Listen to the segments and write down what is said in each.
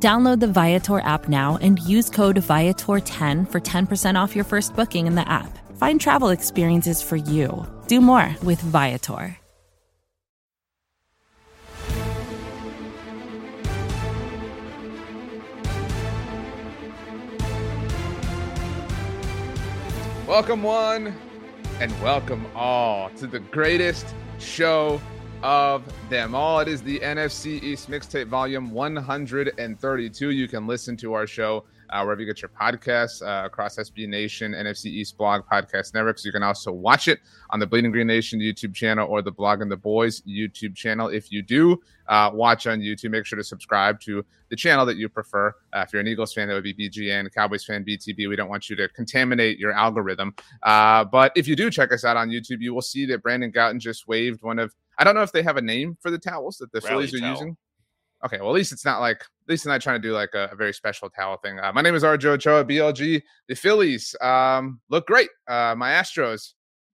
Download the Viator app now and use code Viator10 for 10% off your first booking in the app. Find travel experiences for you. Do more with Viator. Welcome, one, and welcome all to the greatest show of them all. It is the NFC East Mixtape Volume 132. You can listen to our show uh, wherever you get your podcasts uh, across SB Nation, NFC East Blog Podcast Networks. You can also watch it on the Bleeding Green Nation YouTube channel or the Blog and the Boys YouTube channel. If you do uh, watch on YouTube, make sure to subscribe to the channel that you prefer. Uh, if you're an Eagles fan, that would be BGN. Cowboys fan, BTB. We don't want you to contaminate your algorithm. Uh, but if you do check us out on YouTube, you will see that Brandon Gowton just waved one of I don't know if they have a name for the towels that the Rally Phillies are towel. using. Okay, well at least it's not like at least they're not trying to do like a, a very special towel thing. Uh, my name is RJ Ochoa, BLG. The Phillies um, look great. Uh, my Astros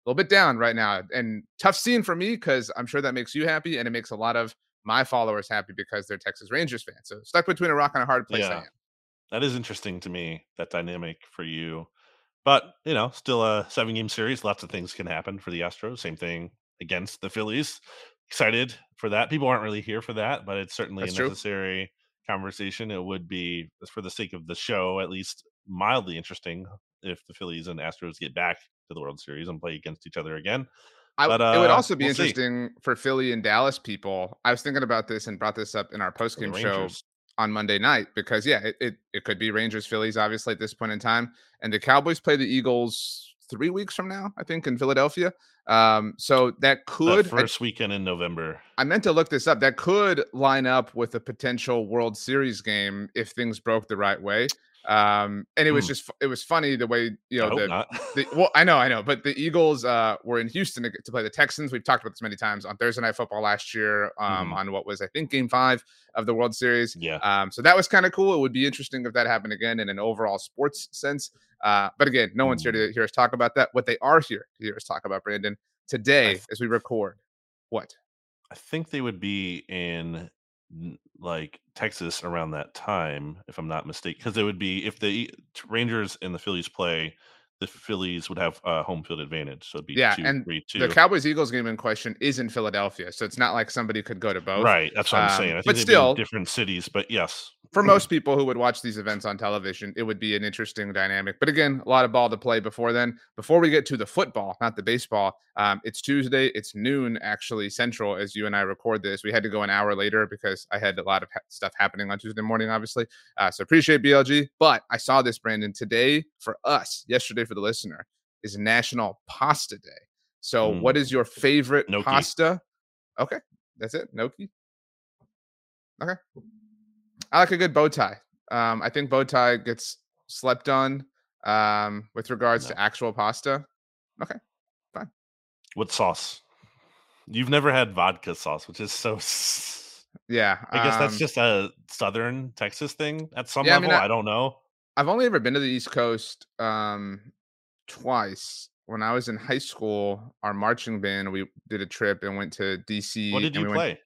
a little bit down right now, and tough scene for me because I'm sure that makes you happy, and it makes a lot of my followers happy because they're Texas Rangers fans. So stuck between a rock and a hard place. I Yeah. am. That is interesting to me, that dynamic for you. But, you know, still a seven game series. Lots of things can happen for the Astros. Same thing against the Phillies. Excited for that. People aren't really here for that, but it's certainly That's a true. necessary conversation. It would be, for the sake of the show, at least mildly interesting if the Phillies and Astros get back to the World Series and play against each other again. I, But, it would uh, also be we'll see. interesting for Philly and Dallas people. I was thinking about this and brought this up in our post-game show on Monday night because yeah, it, it it could be Rangers Phillies obviously at this point in time, and the Cowboys play the Eagles three weeks from now, I think in Philadelphia. Um, so that The could I, first weekend in November. I meant to look this up. That could line up with a potential World Series game if things broke the right way. Um, and it was Hmm. just it was funny the way you know the the, well, I know, I know, but the Eagles uh, were in Houston to, to play the Texans. We've talked about this many times on Thursday Night Football last year, um, Mhm. on what was I think Game Five of the World Series. yeah. Um, so that was kind of cool. It would be interesting if that happened again in an overall sports sense. Uh, but again, no one's here Mm. to hear us talk about that. What they are here to hear us talk about, Brandon, today th- as we record, what? I think they would be in like Texas around that time, if I'm not mistaken, because it would be if the Rangers and the Phillies play, the Phillies would have uh, home field advantage, so it'd be Yeah, two, and three, two. The Cowboys Eagles game in question is in Philadelphia, so it's not like somebody could go to both. right, that's what I'm Um, saying. I think but still- different cities, but yes, for most people who would watch these events on television, it would be an interesting dynamic. But again, a lot of ball to play before then. Before we get to the football, not the baseball, um, it's Tuesday. It's noon actually central as you and I record this. We had to go an hour later because I had a lot of ha- stuff happening on Tuesday morning, obviously. Uh, so appreciate BLG. But I saw this, Brandon, today for us, yesterday for the listener, is National Pasta Day. So, what is your favorite Gnocchi. pasta? Okay, that's it. Gnocchi. Okay. I like a good bow tie. Um, I think bow tie gets slept on um, with regards No. to actual pasta. Okay, fine. What sauce? You've never had vodka sauce, which is so. Yeah, I guess that's um, just a southern Texas thing at some Yeah, I level. mean, I, I- don't know. I've only ever been to the East Coast um, twice. When I was in high school, our marching band we did a trip and went to DC. What did you we went- play?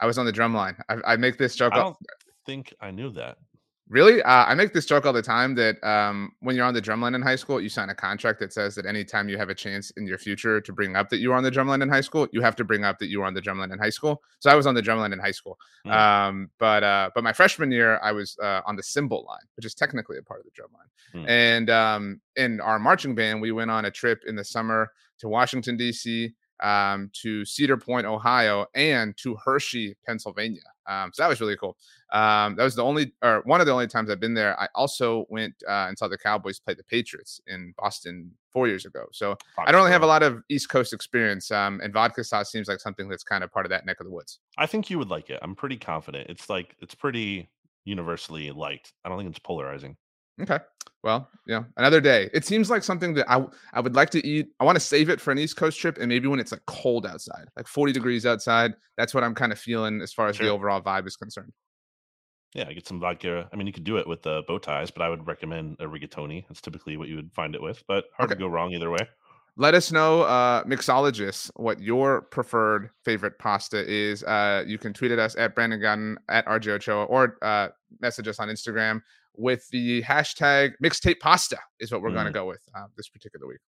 I was on the drum line. I, I make this joke. I don't think I knew that. Really? Uh, I make this joke all the time that um, when you're on the drumline in high school, you sign a contract that says that anytime you have a chance in your future to bring up that you were on the drumline in high school, you have to bring up that you were on the drumline in high school. So I was on the drumline in high school. Mm. Um, but uh, but my freshman year, I was uh, on the cymbal line, which is technically a part of the drumline. Mm. And um, in our marching band, we went on a trip in the summer to Washington D.C. Um, to Cedar Point, Ohio, and to Hershey, Pennsylvania. Um, so that was really cool. Um, that was the only, or one of the only times I've been there. I also went uh, and saw the Cowboys play the Patriots in Boston four years ago. So I don't really have a lot of East Coast experience. Um, and vodka sauce seems like something that's kind of part of that neck of the woods. I think you would like it. I'm pretty confident. It's like it's pretty universally liked. I don't think it's polarizing. Okay. Well, yeah, another day. It seems like something that I I would like to eat. I want to save it for an East Coast trip, and maybe when it's like cold outside, like 40 degrees outside. That's what I'm kind of feeling as far as Sure. the overall vibe is concerned. Yeah, get some vodka. I mean, you could do it with the bow ties, but I would recommend a rigatoni. That's typically what you would find it with, but hard to go wrong either way. Let us know, uh, mixologists, what your preferred favorite pasta is. Uh, you can tweet at us at Brandon Gowton, at RJ Ochoa, or uh, message us on Instagram with the hashtag mixtape pasta is what we're going to Mm. go with uh, this particular week.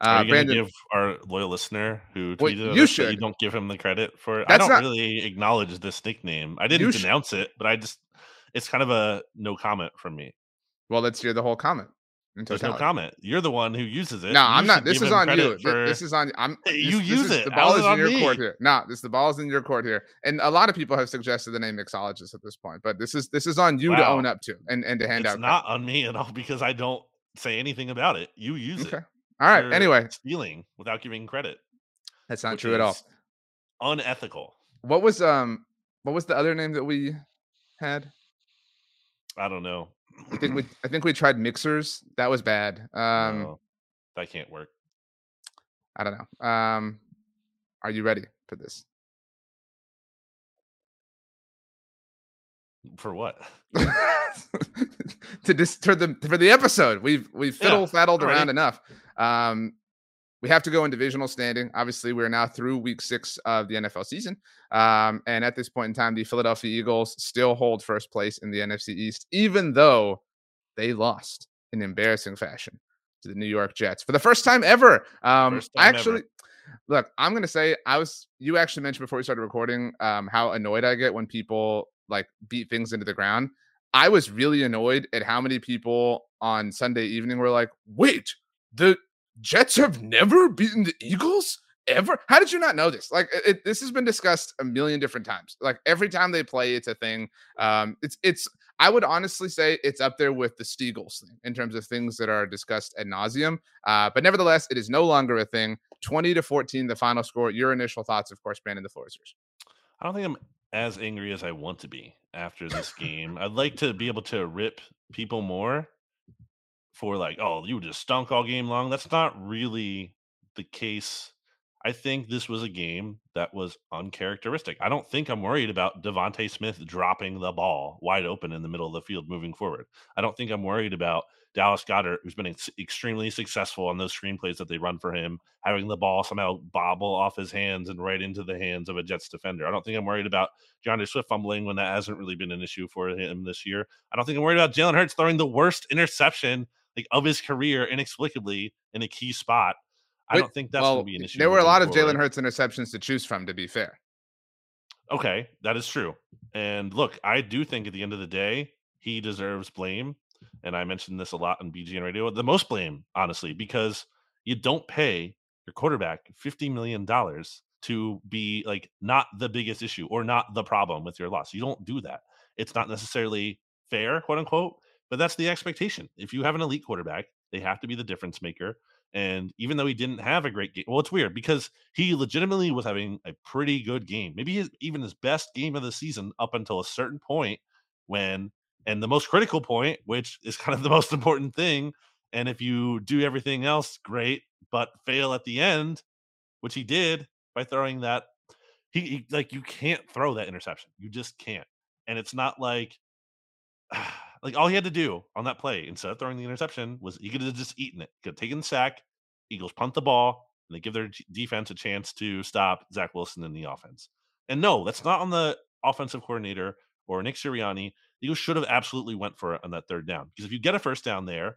Are Uh, you going to Brandon, give our loyal listener who Well, you that you should. don't give him the credit for? I That's don't not- really acknowledge this nickname. I didn't denounce it, but I just it's kind of a no comment from me. well, let's hear the whole comment. There's no comment. You're the one who uses it. No, You I'm not. This is on you. for- This is on. I'm. This- you use is- it. The ball is is in your court here. No, this the ball is in your court here, and a lot of people have suggested the name mixologist at this point. But this is this is on you to own up to and and to hand it's out. not on me at all because I don't say anything about it. You use Okay. it. All right. You're Anyway, stealing without giving credit. that's not true at all. Unethical. What was um what was the other name that we had? I don't know. I think we I think we tried mixers. That was bad. Um No, that can't work. I don't know. Um are you ready for this? For what? to just for the for the episode. We've we've Yeah, fiddle faddled alrighty. around enough. Um we have to go in divisional standing. Obviously, we're now through week six of the NFL season. Um, and at this point in time, the Philadelphia Eagles still hold first place in the NFC East, even though they lost in embarrassing fashion to the New York Jets for the first time ever. Um, First time ever. actually, look, I'm gonna say I was. You actually mentioned before we started recording um, how annoyed I get when people like beat things into the ground. I was really annoyed at how many people on Sunday evening were like, "Wait, the Jets have never beaten the Eagles." Ever? How did you not know this? Like, it, this has been discussed a million different times. Like every time they play, it's a thing. Um, it's it's. I would honestly say it's up there with the Steagles thing in terms of things that are discussed ad nauseum. Uh, but nevertheless, it is no longer a thing. Twenty to fourteen, the final score. Your initial thoughts, of course, Brandon. The floor is yours. I don't think I'm as angry as I want to be after this game. I'd like to be able to rip people more for like, oh, you just stunk all game long. That's not really the case. I think this was a game that was uncharacteristic. I don't think I'm worried about DeVonta Smith dropping the ball wide open in the middle of the field moving forward. I don't think I'm worried about Dallas Goedert, who's been ex- extremely successful on those screenplays that they run for him, having the ball somehow bobble off his hands and right into the hands of a Jets defender. I don't think I'm worried about D'Andre Swift fumbling when that hasn't really been an issue for him this year. I don't think I'm worried about Jalen Hurts throwing the worst interception like of his career inexplicably in a key spot. I Wait, don't think that's well, going to be an issue. There were a lot of. Jalen Hurts interceptions to choose from. To be fair, Okay, that is true. And look, I do think at the end of the day, he deserves blame. And I mentioned this a lot on BGN Radio. The most blame, honestly, because you don't pay your quarterback $50 million to be like not the biggest issue or not the problem with your loss. You don't do that. It's not necessarily fair, quote unquote, but that's the expectation. If you have an elite quarterback, they have to be the difference maker. And even though he didn't have a great game, well, it's weird because he legitimately was having a pretty good game, maybe his, even his best game of the season up until a certain point when, and the most critical point, which is kind of the most important thing. And if you do everything else great, but fail at the end, which he did by throwing that, he, he like you can't throw that interception. You just can't. And it's not like ah, like all he had to do on that play instead of throwing the interception was he could have just eaten it, could have taken the sack. Eagles punt the ball and they give their defense a chance to stop Zach Wilson in the offense. And no, that's not on the offensive coordinator or Nick Sirianni. The Eagles should have absolutely went for it on that third down because if you get a first down there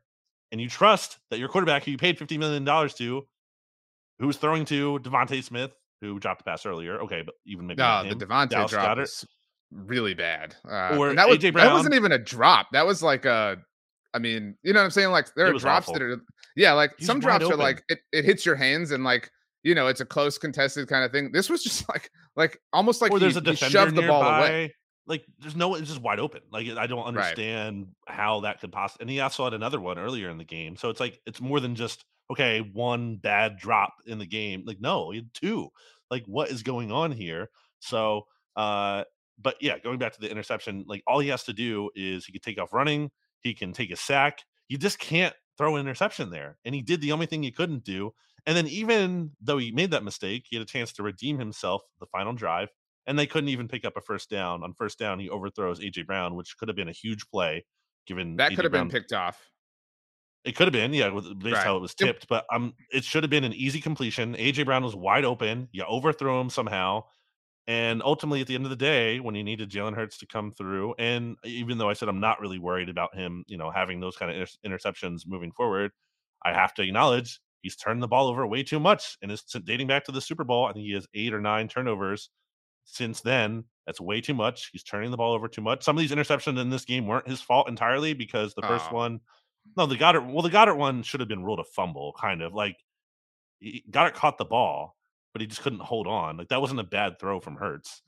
and you trust that your quarterback who you paid fifty million dollars to, who's throwing to DeVonta Smith, who dropped the pass earlier, okay, but even maybe no, the DeVonta Dallas drop Goedert. was really bad. Uh, Or that was that wasn't even a drop. That was like a. I mean, you know what I'm saying? Like there It are drops awful. that are, yeah, like He's some drops are like it, it hits your hands and like you know it's a close contested kind of thing. This was just like like almost like or he, there's a he defender shoved the nearby. ball away. Like there's no, it's just wide open. Like I don't understand how that could possibly. And he also had another one earlier in the game, so it's like it's more than just okay, one bad drop in the game. Like no, two. Like what is going on here? So, uh, but yeah, going back to the interception, like all he has to do is he could take off running, he can take a sack, you just can't throw an interception there. And he did the only thing he couldn't do. And then even though he made that mistake, he had a chance to redeem himself the final drive, and they couldn't even pick up a first down. On first down, he overthrows AJ Brown, which could have been a huge play given that could have been picked off. It could have been, yeah, with based right. how it was tipped, but um, it should have been an easy completion. AJ Brown was wide open. You overthrow him somehow, and ultimately, at the end of the day, when you needed Jalen Hurts to come through, and even though I said I'm not really worried about him, you know, having those kind of inter- interceptions moving forward, I have to acknowledge he's turned the ball over way too much. And it's dating back to the Super Bowl. I think he has eight or nine turnovers since then. That's way too much. He's turning the ball over too much. Some of these interceptions in this game weren't his fault entirely because the first one, no, the Goedert, well, the Goedert one should have been ruled a fumble, kind of like Goedert caught the ball, but he just couldn't hold on. Like that wasn't a bad throw from Hurts.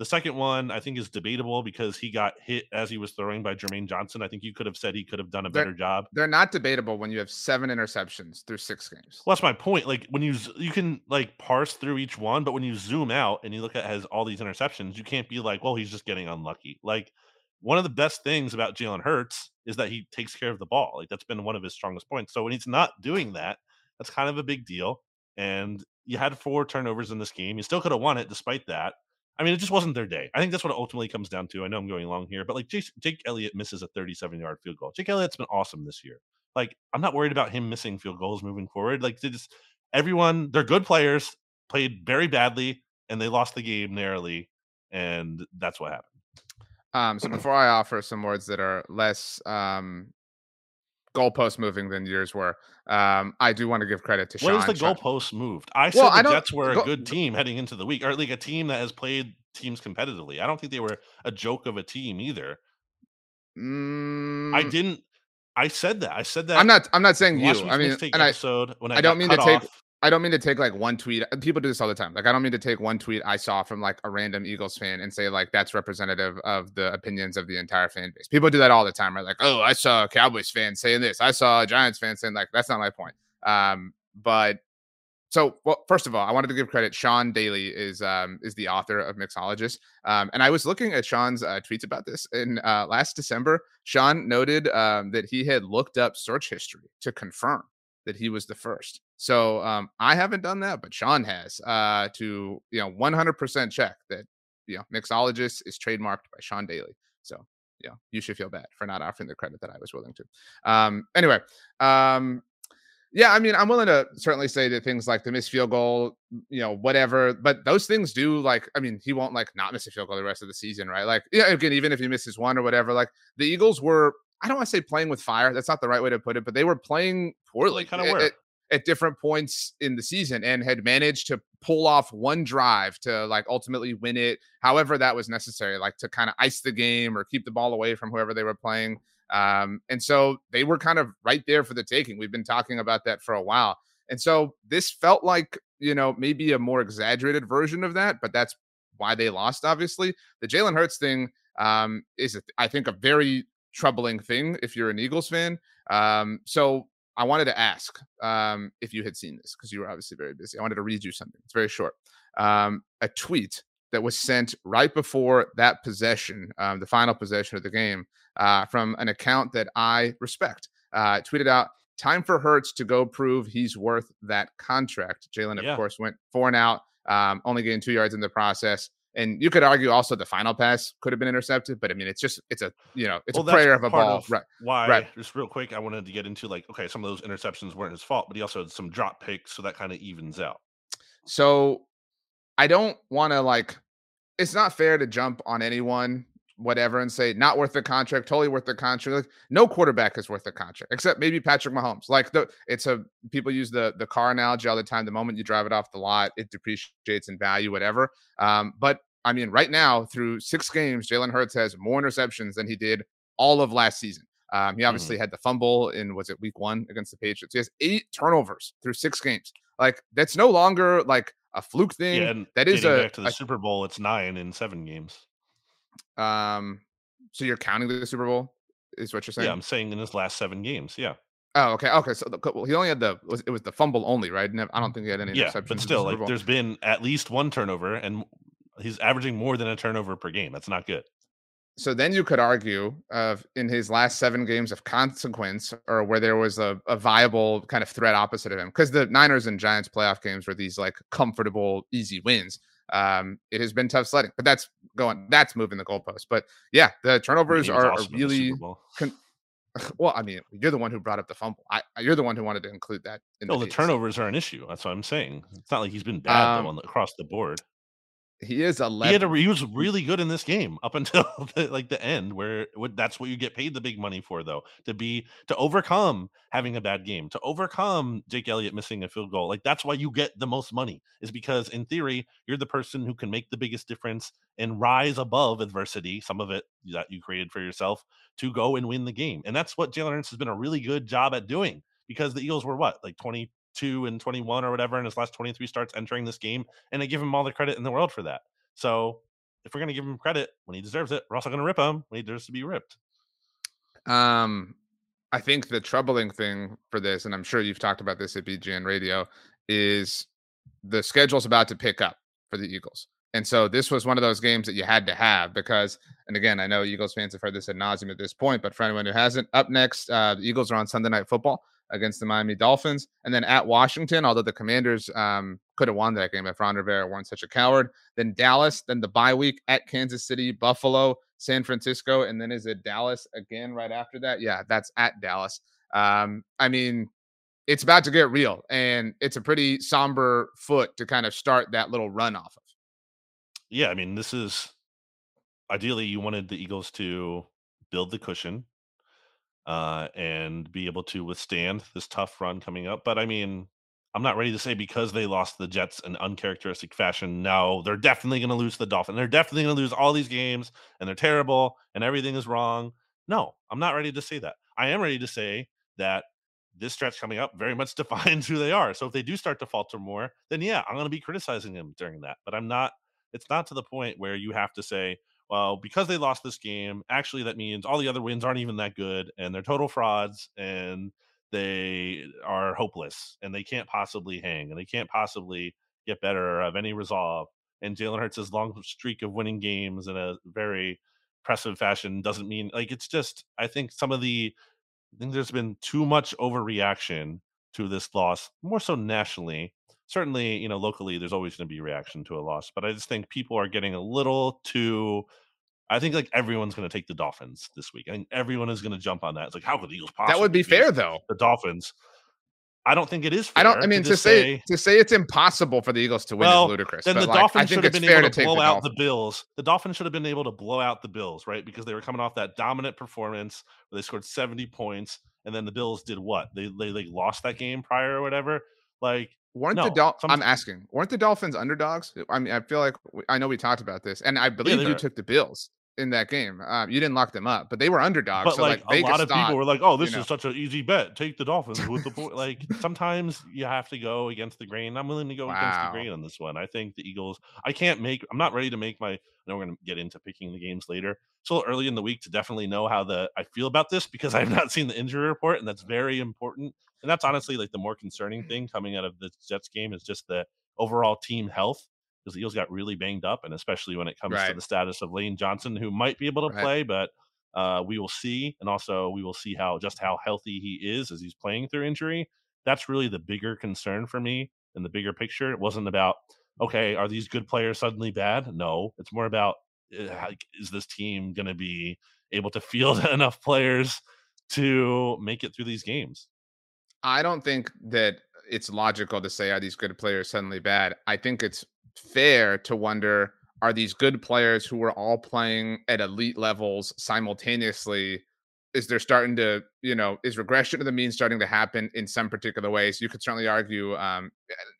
The second one, I think, is debatable because he got hit as he was throwing by Jermaine Johnson. I think you could have said he could have done a better they're, job. They're not debatable when you have seven interceptions through six games. Well, that's my point. Like when you you can like parse through each one, but when you zoom out and you look at has all these interceptions, you can't be like, well, he's just getting unlucky. Like one of the best things about Jalen Hurts is that he takes care of the ball. Like that's been one of his strongest points. So when he's not doing that, that's kind of a big deal. And you had four turnovers in this game. You still could have won it despite that. I mean, it just wasn't their day. I think that's what it ultimately comes down to. I know I'm going along here, but like Jake, Jake Elliott misses a 37 yard field goal. Jake Elliott's been awesome this year. Like, I'm not worried about him missing field goals moving forward. Like, just everyone, they're good players, played very badly, and they lost the game narrowly, and that's what happened. Um, so before I offer some words that are less um, goalpost moving than yours were. Um, I do want to give credit to Sean. Where's the goalpost moved? I said well, the I Jets were go, a good team heading into the week, or like a team that has played teams competitively. I don't think they were a joke of a team either. Mm, I didn't. I said that. I said that. I'm not. I'm not saying you. I mean, and episode I, when I, I don't mean to take. I don't mean to take like one tweet. People do this all the time. Like I don't mean to take one tweet I saw from like a random Eagles fan and say like that's representative of the opinions of the entire fan base. People do that all the time. Right? Like, oh, I saw a Cowboys fan saying this. I saw a Giants fan saying like that's not my point. Um, but so well, first of all, I wanted to give credit. Sean Daly is um is the author of Mixologist. Um, and I was looking at Sean's uh, tweets about this in uh, last December. Sean noted um, that he had looked up search history to confirm that he was the first. So um, I haven't done that, but Sean has uh, to you know 100% check that you know mixologist is trademarked by Sean Daly. So yeah, you should feel bad for not offering the credit that I was willing to. Um, anyway, um, yeah, I mean, I'm willing to certainly say that things like the missed field goal, you know, whatever, but those things do like, I mean, he won't like not miss a field goal the rest of the season, right? Like, yeah, again, even if he misses one or whatever, like the Eagles were I don't want to say playing with fire. That's not the right way to put it, but they were playing poorly kind of at, at, different points in the season and had managed to pull off one drive to like ultimately win it, however that was necessary, like to kind of ice the game or keep the ball away from whoever they were playing. Um, and so they were kind of right there for the taking. We've been talking about that for a while. And so this felt like, you know, maybe a more exaggerated version of that, but that's why they lost, obviously. The Jalen Hurts thing um, is, I think, a very troubling thing if you're an Eagles fan. Um, so I wanted to ask um, if you had seen this because you were obviously very busy. I wanted to read you something. It's very short. Um, a tweet that was sent right before that possession, um, the final possession of the game, uh, from an account that I respect. Uh, tweeted out, "Time for Hurts to go prove he's worth that contract." Jalen, of yeah. course, went four and out, um, only getting two yards in the process. And you could argue also the final pass could have been intercepted, but I mean, it's just it's a you know it's well, a prayer of a ball. Of right. Why? Right. Just real quick, I wanted to get into like okay, some of those interceptions weren't his fault, but he also had some drop picks, so that kind of evens out. So I don't want to like. It's not fair to jump on anyone whatever and say not worth the contract, totally worth the contract. Like, no quarterback is worth the contract except maybe Patrick Mahomes. Like the it's a people use the the car analogy all the time. The moment you drive it off the lot, it depreciates in value, whatever. Um, but I mean, right now through six games, Jalen Hurts has more interceptions than he did all of last season. Um, he obviously mm-hmm. had the fumble in was it week one against the Patriots. He has eight turnovers through six games. Like that's no longer like a fluke thing. Yeah, that is a back to the a, Super Bowl. It's nine in seven games. Um, so you're counting the Super Bowl, is what you're saying? Yeah, I'm saying in his last seven games. Yeah. Oh, okay, okay. So the, well, he only had the was, it was the fumble only, right? I don't think he had any. Yeah, but still, like there's been at least one turnover, and he's averaging more than a turnover per game. That's not good. so then you could argue of in his last seven games of consequence or where there was a, a viable kind of threat opposite of him because the niners and giants playoff games were these like comfortable easy wins um, it has been tough sledding but that's going that's moving the goalpost but yeah the turnovers are, are really con- well i mean you're the one who brought up the fumble. I, you're the one who wanted to include that in no the, the turnovers are an issue that's what i'm saying. It's not like he's been bad um, though, across the board he is 11. He, had a, he was really good in this game up until the, like the end, where that's what you get paid the big money for, though, to be to overcome having a bad game, to overcome Jake Elliott missing a field goal. Like that's why you get the most money, is because in theory you're the person who can make the biggest difference and rise above adversity, some of it that you created for yourself, to go and win the game. And that's what Jalen Hurts has been a really good job at doing because the Eagles were what like 20 22 and 21 or whatever in his last 23 starts entering this game, and I give him all the credit in the world for that. So if we're going to give him credit when he deserves it, we're also going to rip him when he deserves to be ripped. Um, I think the troubling thing for this, and I'm sure you've talked about this at BGN Radio, is the schedule's about to pick up for the Eagles. And so this was one of those games that you had to have because, and again, I know Eagles fans have heard this ad nauseum at this point, but for anyone who hasn't, up next, uh, the Eagles are on Sunday Night Football against the Miami Dolphins. And then at Washington, although the Commanders um, could have won that game if Ron Rivera weren't such a coward. Then Dallas, then the bye week at Kansas City, Buffalo, San Francisco, and then is it Dallas again right after that? Yeah, that's at Dallas. Um, I mean, it's about to get real, and it's a pretty somber foot to kind of start that little run off of. Yeah, I mean, this is ideally you wanted the Eagles to build the cushion uh, and be able to withstand this tough run coming up. But I mean, I'm not ready to say because they lost the Jets in uncharacteristic fashion. No, they're definitely going to lose the Dolphins. They're definitely going to lose all these games and they're terrible and everything is wrong. No, I'm not ready to say that. I am ready to say that this stretch coming up very much defines who they are. So if they do start to falter more, then yeah, I'm going to be criticizing them during that. But I'm not, it's not to the point where you have to say, well, because they lost this game, actually that means all the other wins aren't even that good and they're total frauds and they are hopeless and they can't possibly hang and they can't possibly get better have any resolve. And Jalen Hurts' long streak of winning games in a very impressive fashion doesn't mean like it's just I think some of the I think there's been too much overreaction to this loss, more so nationally. Certainly, you know, locally there's always going to be reaction to a loss, but I just think people are getting a little too I think like everyone's going to take the Dolphins this week. I think everyone is going to jump on that. It's like how could the Eagles possibly? That would be fair though. The Dolphins. I don't think it is. I don't. I mean, to, to say, say, to say it's impossible for the Eagles to win well, is ludicrous. Then the like, Dolphins should have been able to blow the out the Bills. The Dolphins should have been able to blow out the Bills, right? Because they were coming off that dominant performance where they scored seventy points, and then the Bills did what? They they like lost that game prior or whatever. Like weren't no, the Dol- I'm asking, weren't the Dolphins underdogs? I mean, I feel like I know we talked about this, and I believe yeah, you took the Bills in that game. Um, you didn't lock them up, but they were underdogs. But so like, like a lot of thought, people were like, "Oh, this you know. is such an easy bet. Take the Dolphins with the point." like sometimes you have to go against the grain. I'm willing to go wow. against the grain on this one. I think the Eagles. I can't make. I'm not ready to make my. I know we're going to get into picking the games later. So early in the week to definitely know how the I feel about this because I've not seen the injury report, and that's very important. And that's honestly like the more concerning thing coming out of the Jets game is just the overall team health because the Eagles got really banged up, and especially when it comes right. to the status of Lane Johnson, who might be able to right. play, but uh, we will see, and also we will see how just how healthy he is as he's playing through injury. That's really the bigger concern for me in the bigger picture. It wasn't about okay, are these good players suddenly bad? No, it's more about uh, is this team going to be able to field enough players to make it through these games? I don't think that it's logical to say are these good players suddenly bad. I think it's fair to wonder are these good players who are all playing at elite levels simultaneously is there starting to you know is regression to the mean starting to happen in some particular ways you could certainly argue um,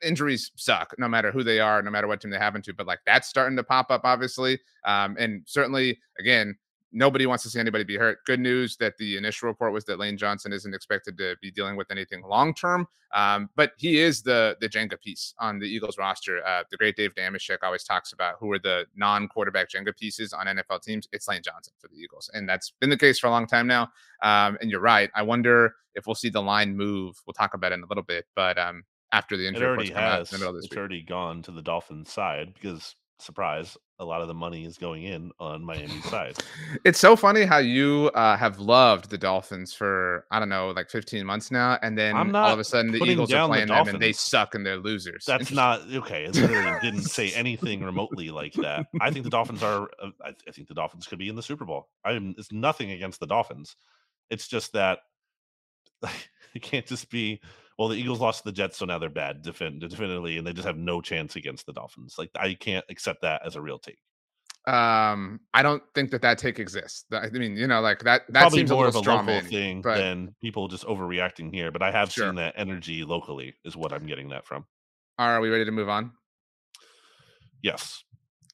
injuries suck no matter who they are no matter what team they happen to but like that's starting to pop up obviously um, and certainly again nobody wants to see anybody be hurt. Good news that the initial report was that Lane Johnson isn't expected to be dealing with anything long term, um, but he is the the Jenga piece on the Eagles roster. Uh, the great Dave Dameshek always talks about who are the non quarterback Jenga pieces on NFL teams. It's Lane Johnson for the Eagles, and that's been the case for a long time now. Um, and you're right. I wonder if we'll see the line move. We'll talk about it in a little bit, but um, after the injury, it already has. it's week. already gone to the Dolphins side because surprise, a lot of the money is going in on Miami's side. It's so funny how you uh, have loved the Dolphins for I don't know, like 15 months now, and then all of a sudden the Eagles are playing the them and they suck and they're losers. That's not okay. It literally didn't say anything remotely like that. I think the Dolphins are. Uh, I, I think the Dolphins could be in the Super Bowl. I'm. It's nothing against the Dolphins. It's just that it can't just be well, the Eagles lost to the Jets, so now they're bad, defend, definitively, and they just have no chance against the Dolphins. Like I can't accept that as a real take. Um, I don't think that that take exists. I mean, you know, like that. That Probably seems more a of a local man, thing but... than people just overreacting here. But I have sure. seen that energy locally, is what I'm getting that from. Are we ready to move on? Yes.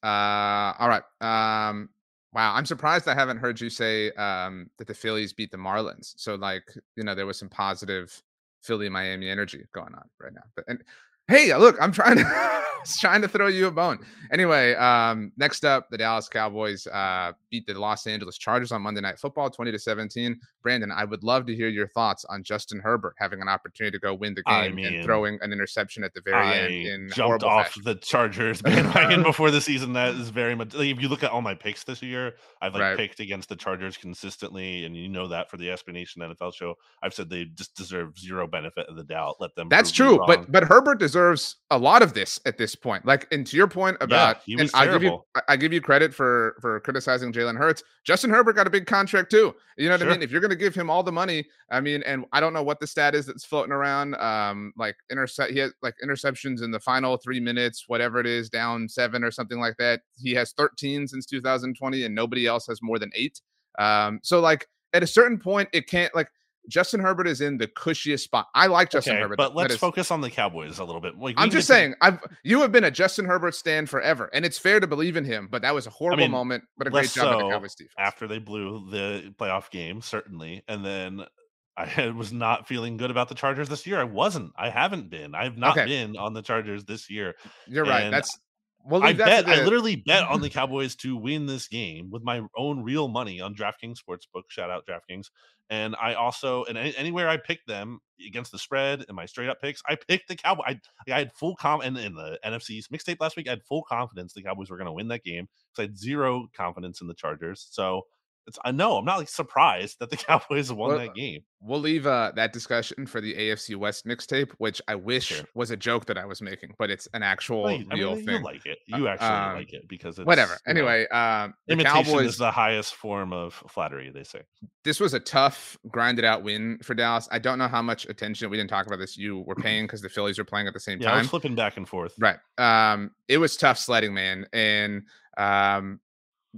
Uh, all right. Um, wow, I'm surprised I haven't heard you say um that the Phillies beat the Marlins. So, like, you know, there was some positive Philly Miami energy going on right now. But and hey, look, I'm trying to trying to throw you a bone. Anyway, um, next up, the Dallas Cowboys uh, beat the Los Angeles Chargers on Monday Night Football, 20 to 17. Brandon, I would love to hear your thoughts on Justin Herbert having an opportunity to go win the game I mean, and throwing an interception at the very I end. In jumped off fashion. the Chargers bandwagon before the season. That is very much. Like, if you look at all my picks this year, I've like right. picked against the Chargers consistently, and you know that for the Nation NFL show, I've said they just deserve zero benefit of the doubt. Let them. That's true, but but Herbert deserves a lot of this at this point. Like, and to your point about, yeah, and I give you, I give you credit for for criticizing Jalen Hurts. Justin Herbert got a big contract too. You know what sure. I mean? If you're going to give him all the money, I mean, and I don't know what the stat is that's floating around. Um, like intercept, he has like interceptions in the final three minutes, whatever it is, down seven or something like that. He has 13 since 2020, and nobody else has more than eight. Um, so like at a certain point, it can't like Justin Herbert is in the cushiest spot. I like Justin okay, Herbert, but let's is, focus on the Cowboys a little bit. Like, I'm just saying, to... I've you have been a Justin Herbert stand forever, and it's fair to believe in him. But that was a horrible I mean, moment, but a great job so, by the Cowboys defense. After they blew the playoff game, certainly, and then I was not feeling good about the Chargers this year. I wasn't. I haven't been. I've not okay. been on the Chargers this year. You're and right. That's well, I bet. I literally bet on the Cowboys to win this game with my own real money on DraftKings Sportsbook. Shout out DraftKings. And I also and anywhere I picked them against the spread and my straight up picks, I picked the Cowboys. I, I had full com and in the NFC's mixtape last week, I had full confidence the Cowboys were going to win that game because I had zero confidence in the Chargers. So it's I know I'm not like surprised that the Cowboys won well, that game. We'll leave uh, that discussion for the AFC West mixtape, which I wish sure. was a joke that I was making, but it's an actual well, real I mean, thing. You like it. You actually um, like it because it's whatever. Anyway, know, um, imitation Cowboys, is the highest form of flattery. They say this was a tough, grinded out win for Dallas. I don't know how much attention we didn't talk about this. You were paying because the Phillies were playing at the same yeah, time. I was flipping back and forth. Right. Um, it was tough sledding, man, and um,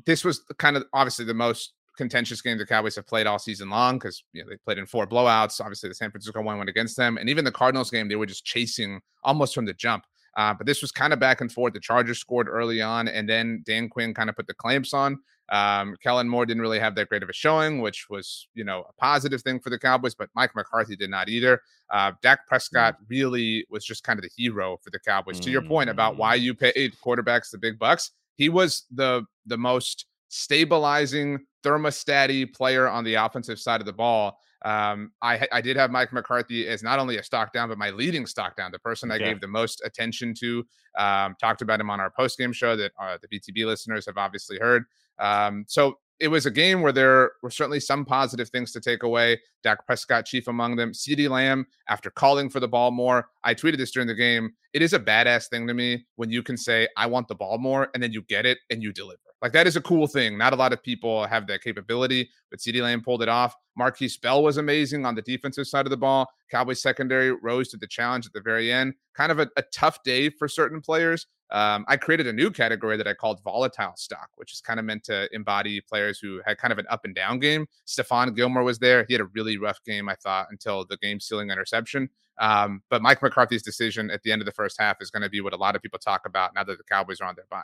this was kind of obviously the most contentious game the Cowboys have played all season long because you know they played in four blowouts. Obviously, the San Francisco one went against them, and even the Cardinals game they were just chasing almost from the jump. Uh, but this was kind of back and forth. The Chargers scored early on, and then Dan Quinn kind of put the clamps on. Um, Kellen Moore didn't really have that great of a showing, which was, you know, a positive thing for the Cowboys, but Mike McCarthy did not either. Uh, Dak Prescott mm. really was just kind of the hero for the Cowboys. Mm-hmm. To your point about why mm. you paid quarterbacks the big bucks, he was the the most stabilizing thermostaty player on the offensive side of the ball. Um, I I did have Mike McCarthy as not only a stock down, but my leading stock down, the person I gave the most attention to. Um, talked about him on our post game show that uh, the BTB listeners have obviously heard. Um, so it was a game where there were certainly some positive things to take away. Dak Prescott, chief among them. CeeDee Lamb, after calling for the ball more, I tweeted this during the game. It is a badass thing to me when you can say, I want the ball more, and then you get it and you deliver. Like that is a cool thing. Not a lot of people have that capability, but CeeDee Lamb pulled it off. Markquese Bell was amazing on the defensive side of the ball. Cowboys secondary rose to the challenge at the very end. Kind of a, a tough day for certain players. Um, I created a new category that I called volatile stock, which is kind of meant to embody players who had kind of an up and down game. Stephon Gilmore was there. He had a really rough game, I thought, until the game sealing interception. Um, but Mike McCarthy's decision at the end of the first half is going to be what a lot of people talk about now that the Cowboys are on their bye.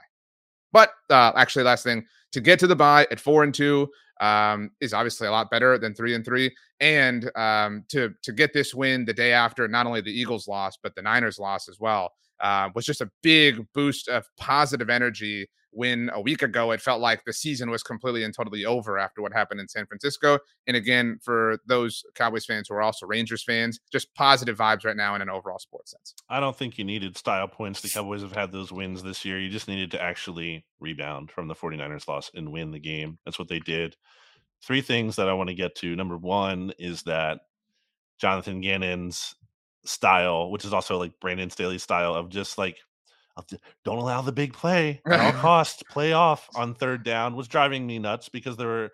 But uh, actually, last thing to get to the bye at four and two um, is obviously a lot better than three and three. And um, to to get this win the day after, not only the Eagles lost, but the Niners lost as well, uh, was just a big boost of positive energy when a week ago, it felt like the season was completely and totally over after what happened in San Francisco. And again, for those Cowboys fans who are also Rangers fans, just positive vibes right now in an overall sports sense. I don't think you needed style points. The Cowboys have had those wins this year. You just needed to actually rebound from the 49ers loss and win the game. That's what they did. Three things that I want to get to. Number one is that Jonathan Gannon's style, which is also like Brandon Staley's style of just like don't allow the big play at all costs. Play off on third down was driving me nuts because there were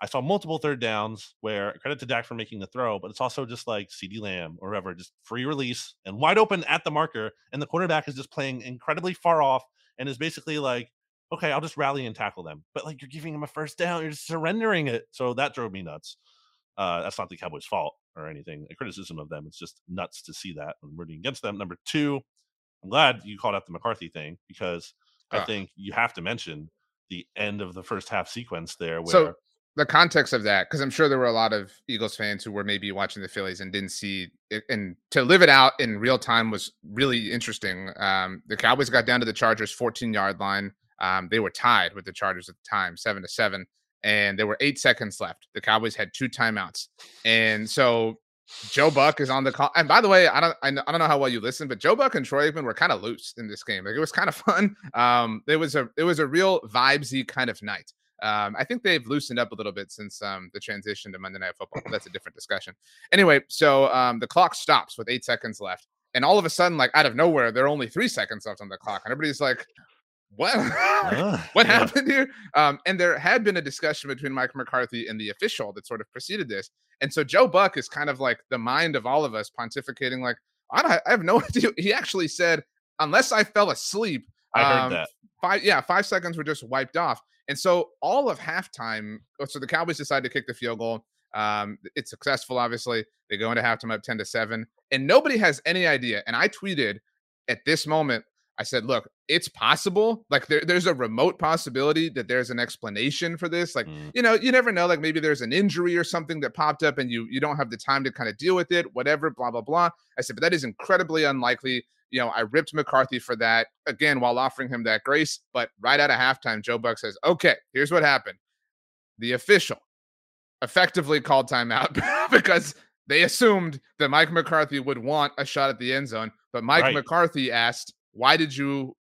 I saw multiple third downs where credit to Dak for making the throw, but it's also just like CeeDee Lamb or whoever, just free release and wide open at the marker, and the quarterback is just playing incredibly far off and is basically like, okay, I'll just rally and tackle them. But like you're giving him a first down, you're just surrendering it. So that drove me nuts. Uh, that's not the Cowboys' fault or anything. A criticism of them. It's just nuts to see that. I'm rooting against them. Number two, I'm glad you called out the McCarthy thing because I think you have to mention the end of the first half sequence there. Where so the context of that, because I'm sure there were a lot of Eagles fans who were maybe watching the Phillies and didn't see it, and to live it out in real time was really interesting. Um, the Cowboys got down to the Chargers 14 yard line. Um, they were tied with the Chargers at the time, seven to seven and there were eight seconds left. The Cowboys had two timeouts, and so Joe Buck is on the call. And by the way, I don't I, don't know how well you listen, but Joe Buck and Troy Aikman were kind of loose in this game. Like it was kind of fun. Um, it was a it was a real vibesy kind of night. Um, I think they've loosened up a little bit since um, the transition to Monday Night Football. That's a different discussion. Anyway, so um, the clock stops with eight seconds left, and all of a sudden, like out of nowhere, there are only three seconds left on the clock, and everybody's like, what uh, what yeah. happened here? Um, and there had been a discussion between mike mccarthy and the official that sort of preceded this. And so joe buck is kind of like the mind of all of us pontificating like i, don't, I have no idea. He actually said unless i fell asleep i heard um, that. five yeah five seconds were just wiped off. And so all of halftime oh, so the cowboys decide to kick the field goal. Um, it's successful obviously. They go into halftime up 10 to 7 and nobody has any idea. And i tweeted at this moment I said, look, it's possible. Like there, there's a remote possibility that there's an explanation for this. Like, mm. you know, you never know. Like maybe there's an injury or something that popped up and you you don't have the time to kind of deal with it, whatever, blah, blah, blah. I said, but that is incredibly unlikely. You know, I ripped McCarthy for that again while offering him that grace. But right out of halftime, Joe Buck says, okay, here's what happened. The official effectively called timeout because they assumed that Mike McCarthy would want a shot at the end zone. But Mike right. McCarthy asked, why did you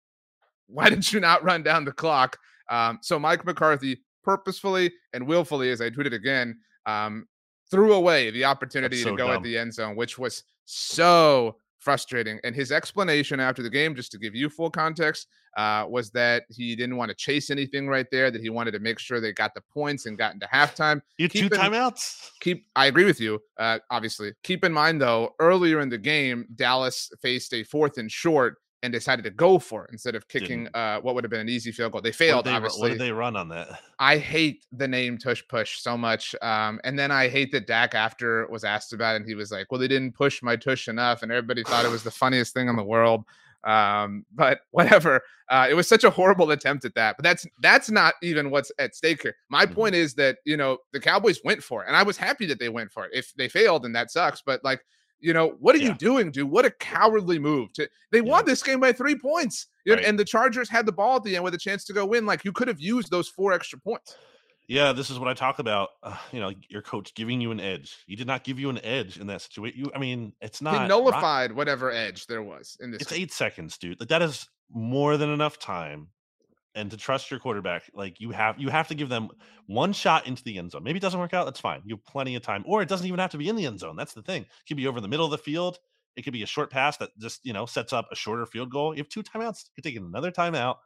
why did you not run down the clock? Um, so Mike McCarthy purposefully and willfully, as I tweeted again, um, threw away the opportunity so to go dumb. at the end zone, which was so frustrating. And his explanation after the game, just to give you full context, uh, was that he didn't want to chase anything right there, that he wanted to make sure they got the points and got into halftime. You two in, timeouts. Keep I agree with you, uh, obviously. Keep in mind though, earlier in the game, Dallas faced a fourth and short and decided to go for it instead of kicking uh, what would have been an easy field goal. They failed. What did they, obviously, what did they run on that? I hate the name Tush Push so much, um, and then I hate that Dak after was asked about it, and he was like, "Well, they didn't push my tush enough," and everybody thought it was the funniest thing in the world. Um, but whatever. Uh, it was such a horrible attempt at that. But that's that's not even what's at stake here. My mm-hmm. point is that you know the Cowboys went for it, and I was happy that they went for it. If they failed, then that sucks. But like you know, what are yeah. you doing, dude? What a cowardly move. To they yeah. won this game by three points. Right. And the Chargers had the ball at the end with a chance to go win. Like you could have used those four extra points. Yeah, this is what I talk about. Uh, you know, your coach giving you an edge. He did not give you an edge in that situation. You, I mean, it's not he nullified whatever edge there was in this. It's game. eight seconds, dude. Like that is more than enough time and to trust your quarterback, like you have you have to give them one shot into the end zone. Maybe it doesn't work out, that's fine. You have plenty of time. Or it doesn't even have to be in the end zone. That's the thing. It could be over the middle of the field. It could be a short pass that just, you know, sets up a shorter field goal. You have two timeouts. You could take another timeout.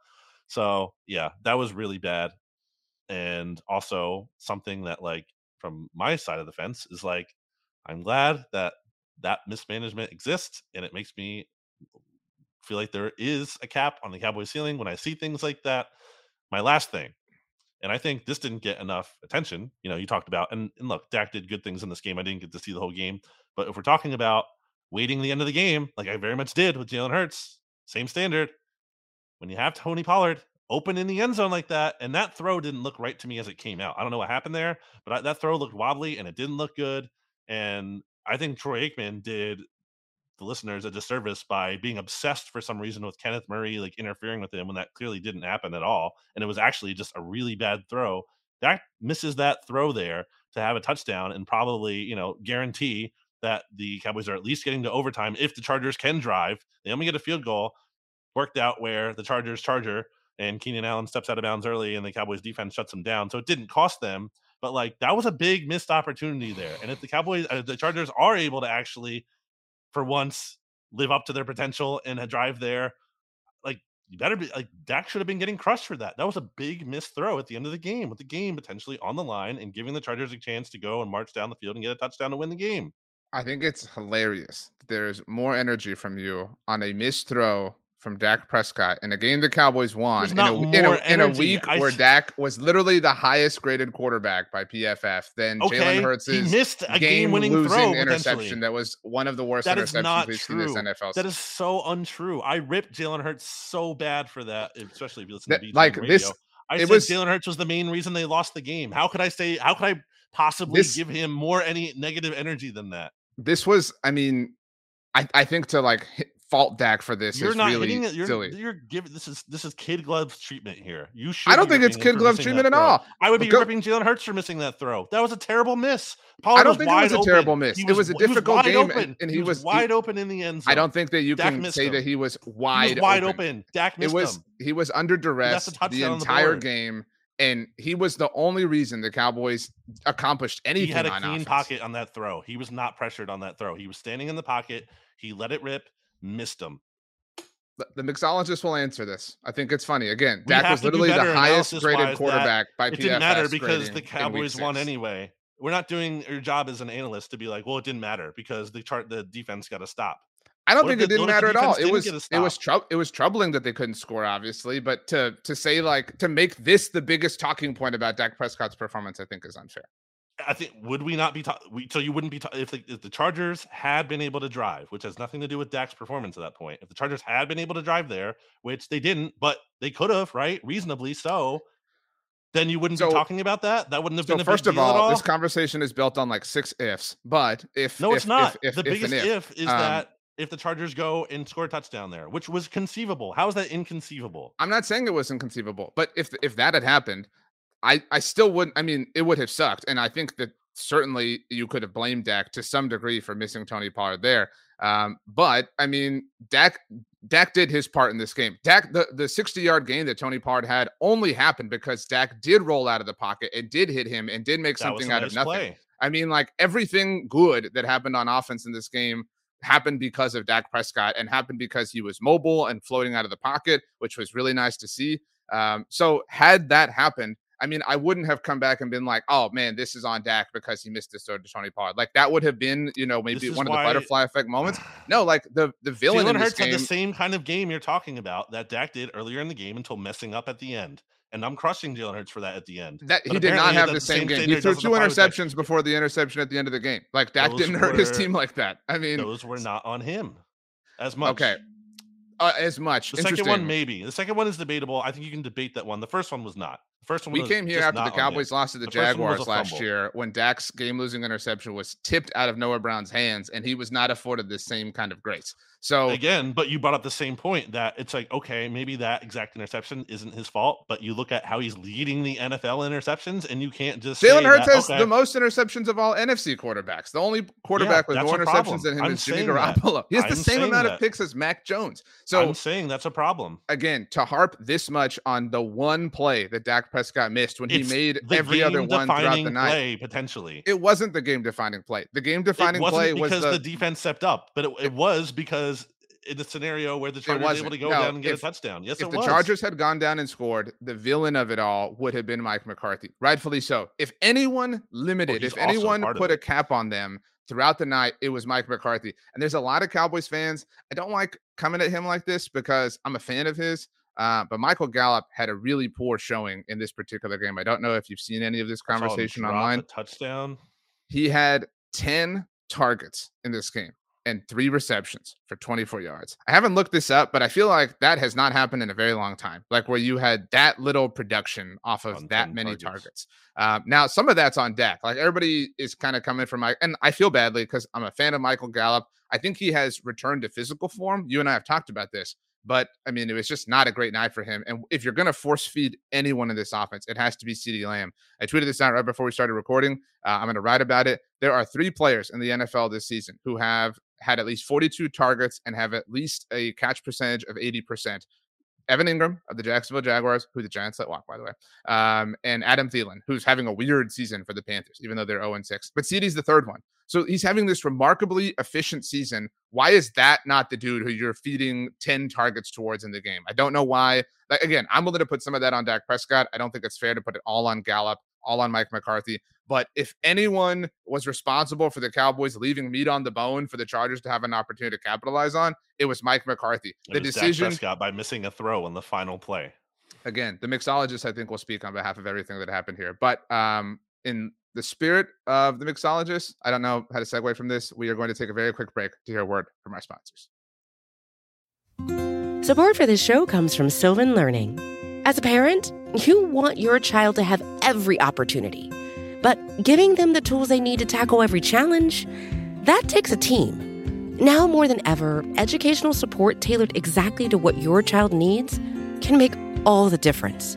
So yeah, that was really bad. And also something that like from my side of the fence is like, I'm glad that that mismanagement exists and it makes me feel like there is a cap on the Cowboys ceiling when I see things like that. My last thing, and I think this didn't get enough attention. You know, you talked about, and, and look, Dak did good things in this game. I didn't get to see the whole game, but if we're talking about waiting the end of the game, like I very much did with Jalen Hurts, same standard. When you have Tony Pollard open in the end zone like that, and that throw didn't look right to me as it came out. I don't know what happened there, but I, that throw looked wobbly and it didn't look good. And I think Troy Aikman did the listeners a disservice by being obsessed for some reason with Kenneth Murray like interfering with him when that clearly didn't happen at all, and it was actually just a really bad throw. That misses that throw there to have a touchdown and probably you know guarantee that the Cowboys are at least getting to overtime if the Chargers can drive. They only get a field goal. Worked out where the Chargers Charger and Keenan Allen steps out of bounds early and the Cowboys defense shuts them down. So it didn't cost them, but like that was a big missed opportunity there. And if the Cowboys, uh, the Chargers are able to actually, for once, live up to their potential and drive there, like you better be like Dak should have been getting crushed for that. That was a big missed throw at the end of the game with the game potentially on the line and giving the Chargers a chance to go and march down the field and get a touchdown to win the game. I think it's hilarious. There's more energy from you on a missed throw from Dak Prescott in a game the Cowboys won in a, in, a, in a, week I where Dak was literally the highest graded quarterback by PFF. Then okay. Jalen Hurts missed a game winning throw interception that was one of the worst that interceptions we've seen this NFL. That is so untrue. I ripped Jalen Hurts so bad for that, especially if you listen that, to BT like radio. this. I said was, Jalen Hurts was the main reason they lost the game. How could I say? How could I possibly this, give him more any negative energy than that? This was, I mean, I, I think to like fault Dak for this you're is not really hitting it. You're, silly. You're giving this is this is kid gloves treatment here. You should. I don't think it's kid gloves treatment at all. I would be Go, ripping Jalen Hurts for missing that throw. That was a terrible miss. Pollard I don't think it was a open. terrible miss. Was, it was a difficult was game, and, and, he, he was, was wide he, open in the end zone. I don't think that you Dak can say him. that he was wide. He was wide open. open. Dak missed it was him. he was under duress the entire the game and he was the only reason the Cowboys accomplished anything. He had a clean offense. pocket on that throw. He was not pressured on that throw. He was standing in the pocket. He let it rip, missed him. The, the mixologist will answer this. I think it's funny. Again, we Dak was literally the highest graded quarterback by it PFF. It didn't matter because the Cowboys won anyway. We're not doing your job as an analyst to be like, well, it didn't matter because the chart the defense got to stop. I don't what think it didn't matter at all. It was it was trou- it was troubling that they couldn't score, obviously, but to to say like to make this the biggest talking point about Dak Prescott's performance, I think is unfair. I think would we not be ta- we, so you wouldn't be ta- if, the, if the Chargers had been able to drive, which has nothing to do with Dak's performance at that point. If the Chargers had been able to drive there, which they didn't, but they could have, right? Reasonably so. Then you wouldn't so, be talking about that. That wouldn't have so been. first of all, all, this conversation is built on like six ifs. But if no, if, it's not. If, the if, biggest if, if, is um, that if the Chargers go and score a touchdown there, which was conceivable. How is that inconceivable? I'm not saying it was inconceivable, but if if that had happened, I I still wouldn't. I mean, it would have sucked, and I think that certainly you could have blamed Dak to some degree for missing Tony Pollard there. Um, but I mean, Dak Dak did his part in this game. Dak the the 60 yard gain that Tony Pollard had only happened because Dak did roll out of the pocket and did hit him and did make something out nice of nothing. Play. I mean, like everything good that happened on offense in this game happened because of Dak Prescott and happened because he was mobile and floating out of the pocket, which was really nice to see. Um, so had that happened, I mean, I wouldn't have come back and been like, "Oh man, this is on Dak because he missed this throw to Tony Pollard." Like that would have been, you know, maybe one of the butterfly effect moments. No, like the the villain. Jalen Hurts game, had the same kind of game you're talking about that Dak did earlier in the game until messing up at the end. And I'm crushing Jalen Hurts for that at the end. That but he did not have the same, game. He threw two interceptions before the interception at the end of the game. Like Dak those didn't were, hurt his team like that. I mean, those were not on him as much. Okay, uh, as much. The second one, maybe. The second one is debatable. I think you can debate that one. The first one was not. First one we came here after the Cowboys lost to the, the Jaguars last year when Dak's game losing interception was tipped out of Noah Brown's hands and he was not afforded the same kind of grace. So again, but you brought up the same point that it's like, okay, maybe that exact interception isn't his fault, but you look at how he's leading the NFL interceptions, and you can't just Jalen Hurts has okay. the most interceptions of all NFC quarterbacks. The only quarterback yeah, with more interceptions than him I'm is Jimmy Garoppolo. He has I'm the same amount that. of picks as Mac Jones. So I'm saying that's a problem. Again, to harp this much on the one play that Dak Prescott missed when it's he made every other one throughout the night. Play, potentially, it wasn't the game defining play. The game defining play was because the, the defense stepped up, but it, it was because in the scenario where the Chargers were able to go no, down and get if, a touchdown. Yes, if the was. Chargers had gone down and scored, the villain of it all would have been Mike McCarthy, rightfully so. If anyone oh, limited, if anyone put a cap on them throughout the night, it was Mike McCarthy. And there's a lot of Cowboys fans. I don't like coming at him like this because I'm a fan of his. Uh, but Michael Gallup had a really poor showing in this particular game. I don't know if you've seen any of this conversation online. touchdown. He had 10 targets in this game and three receptions for 24 yards. I haven't looked this up, but I feel like that has not happened in a very long time. Like where you had that little production off of On that many targets. targets. Um, now, some of that's on Dak. Like everybody is kind of coming from Mike, and I feel badly because I'm a fan of Michael Gallup. I think he has returned to physical form. You and I have talked about this, but I mean, it was just not a great night for him. And if you're going to force feed anyone in this offense, it has to be CeeDee Lamb. I tweeted this out right before we started recording. Uh, I'm going to write about it. There are three players in the NFL this season who have had at least 42 targets and have at least a catch percentage of 80%. Evan Engram of the Jacksonville Jaguars, who the Giants let walk, by the way, um, and Adam Thielen, who's having a weird season for the Panthers, even though they're 0 6. But CeeDee's the third one. So he's having this remarkably efficient season. Why is that not the dude who you're feeding 10 targets towards in the game? I don't know why. Like, again, I'm willing to put some of that on Dak Prescott. I don't think it's fair to put it all on Gallup, all on Mike McCarthy. But if anyone was responsible for the Cowboys leaving meat on the bone for the Chargers to have an opportunity to capitalize on, it was Mike McCarthy. It The was Dak decision, Prescott by missing a throw on the final play. again, the mixologist, I think, will speak on behalf of everything that happened here. But um, in the spirit of the mixologist, I don't know how to segue from this. We are going to take a very quick break to hear a word from our sponsors. Support for this show comes from Sylvan Learning. As a parent, you want your child to have every opportunity, but giving them the tools they need to tackle every challenge, that takes a team. Now more than ever, educational support tailored exactly to what your child needs can make all the difference.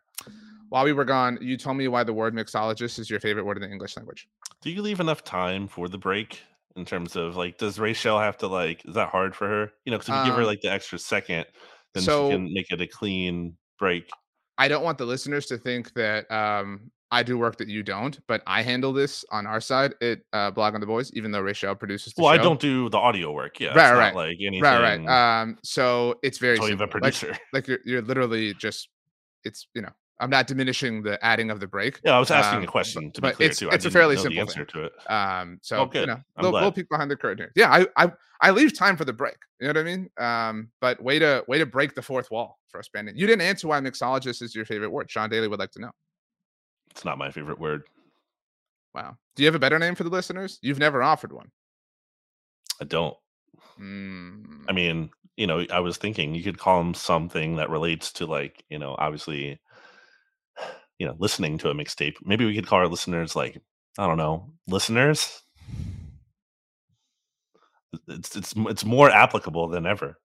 While we were gone, you told me why the word mixologist is your favorite word in the English language. Do you leave enough time for the break in terms of like, does Rachel have to like, is that hard for her? You know, because if you give her Um, like the extra second, then so- she can make it a clean break. I don't want the listeners to think that um, I do work that you don't, but I handle this on our side at uh, Blogging the Boys, even though Rachel produces the Well, I don't do the audio work. Yeah, Right, it's not right. like anything. Right, right. Um, so it's very so you have a simple. Like- Like, you're, you're literally just, it's you know, I'm not diminishing the adding of the break. yeah, I was asking um, a question to be clear it's- too. It's a fairly simple answer thing. to it. Um, so Oh, good. you know, little, little peek behind the curtain here. Yeah, I, I I leave time for the break. You know what I mean? Um, but way to way to break the fourth wall for us, Brandon. You didn't answer why mixologist is your favorite word. Sean Daly would like to know. It's not my favorite word. Wow. Do you have a better name for the listeners? You've never offered one. I don't. Mm, I mean, you know, I was thinking you could call them something that relates to like, you know, obviously, you know, listening to a mixtape. Maybe we could call our listeners like, I don't know, listeners. It's it's it's more applicable than ever.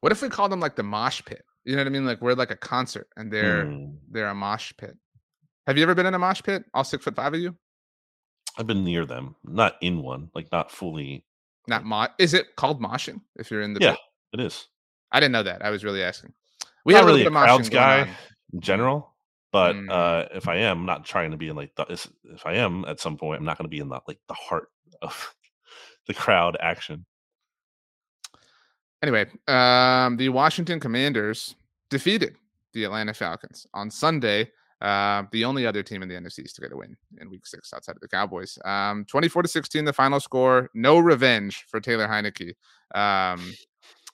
what if we call them like the mosh pit? You know what I mean? Like we're like a concert and they're Hmm. they're a mosh pit. Have you ever been in a mosh pit? All six foot five of you? I've been near them, not in one, like not fully. Not mo. Is it called moshing if you're in the Yeah, pit? it is. I didn't know that. I was really asking. We not have really a of crowds moshing guy in general, but Mm. uh, if I am, I'm not trying to be in like the, if I am at some point, I'm not going to be in the like the heart of the crowd action. Anyway, um, the Washington Commanders defeated the Atlanta Falcons on Sunday. Uh, the only other team in the NFC to get a win in Week Six outside of the Cowboys. Um, Twenty-four to sixteen, the final score. No revenge for Taylor Heinicke. Um,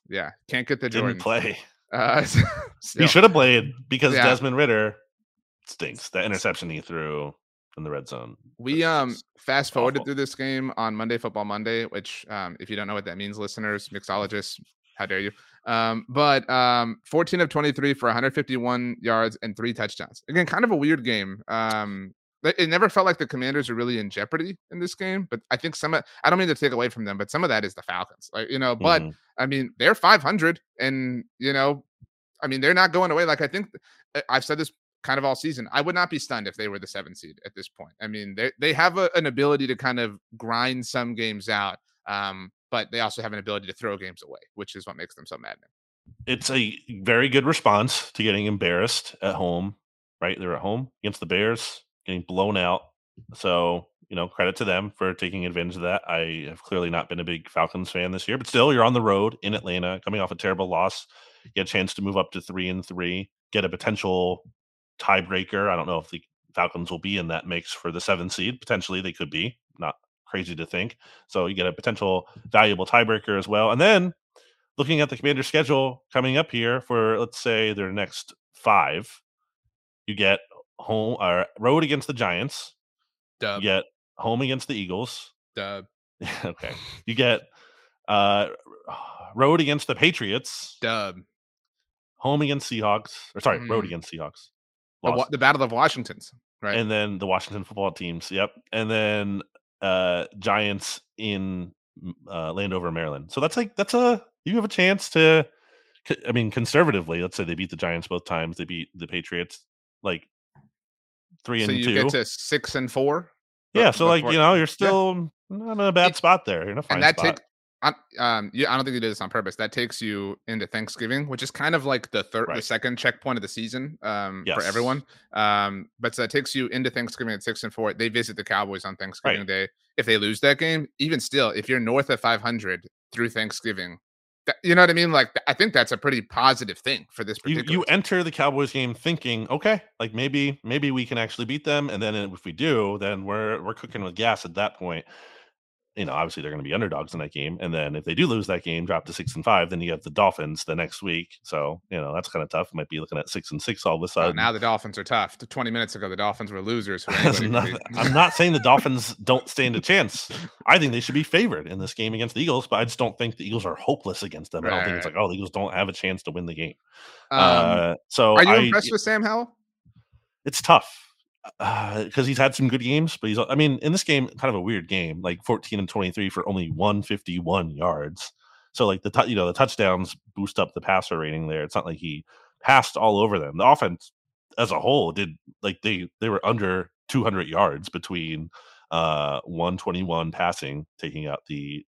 yeah, can't get the Didn't play. Uh, He should have played because Yeah. Desmond Ridder stinks. That interception he threw in the red zone. We um fast forwarded awful. through this game on Monday Football Monday, which um if you don't know what that means, listeners, mixologists, how dare you? Um, but um 14 of 23 for 151 yards and three touchdowns. Again, kind of a weird game. Um it never felt like the commanders are really in jeopardy in this game, but I think some of I don't mean to take away from them, but some of that is the Falcons. Like, you know, but Mhm. I mean, they're 500 and you know, I mean, they're not going away. Like I think uh, I've said this kind of all season. I would not be stunned if they were the seven seed at this point. I mean, they they have a, an ability to kind of grind some games out, um, but they also have an ability to throw games away, which is what makes them so maddening. It's a very good response to getting embarrassed at home. Right, they're at home against the Bears, getting blown out. So you know, credit to them for taking advantage of that. I have clearly not been a big Falcons fan this year, but still, you're on the road in Atlanta, coming off a terrible loss. Get a chance to move up to three and three, get a potential tiebreaker. I don't know if the Falcons will be in that mix for the seven seed. Potentially, they could be. Not crazy to think. So you get a potential valuable tiebreaker as well. And then looking at the commander schedule coming up here for let's say their next five, you get home or uh, road against the Giants. Dub. You get home against the Eagles. Dub. okay. You get uh road against the Patriots. Dub. Home against Seahawks. Or sorry, mm. road against Seahawks. The, the, Battle of Washingtons. Right. And then the Washington football teams. Yep. And then uh Giants in uh Landover, Maryland. So that's like that's a you have a chance to I mean conservatively, let's say they beat the Giants both times, they beat the Patriots like three and so you two. get to six and four. Yeah, so like you know, you're still yeah. not in a bad spot there. You're in a fine and that spot. Take, um, yeah, I don't think they did this on purpose. That takes you into Thanksgiving, which is kind of like the third, right. the second checkpoint of the season um, yes. for everyone. Um, but so that takes you into Thanksgiving at six and four. They visit the Cowboys on Thanksgiving right. Day. If they lose that game, even still, if you're north of 500 through Thanksgiving, that, you know what I mean? Like, I think that's a pretty positive thing for this. You, you enter the Cowboys game thinking, okay, like maybe maybe we can actually beat them, and then if we do, then we're we're cooking with gas at that point you know, obviously they're going to be underdogs in that game. And then if they do lose that game, drop to six and five, then you have the Dolphins the next week. So, you know, that's kind of tough. Might be looking at six and six all of a sudden. Now the Dolphins are tough. 20 minutes ago, the Dolphins were losers. not, I'm not saying the Dolphins don't stand a chance. I think they should be favored in this game against the Eagles, but I just don't think the Eagles are hopeless against them. Right, I don't think it's like, oh, the Eagles don't have a chance to win the game. Um, uh, so are you I, impressed with Sam Howell? It's tough because uh, he's had some good games, but he's I mean in this game kind of a weird game, like 14 and 23 for only 151 yards. So like the you know the touchdowns boost up the passer rating there. It's not like he passed all over them. The offense as a whole did like they they were under 200 yards between uh 121 passing, taking out the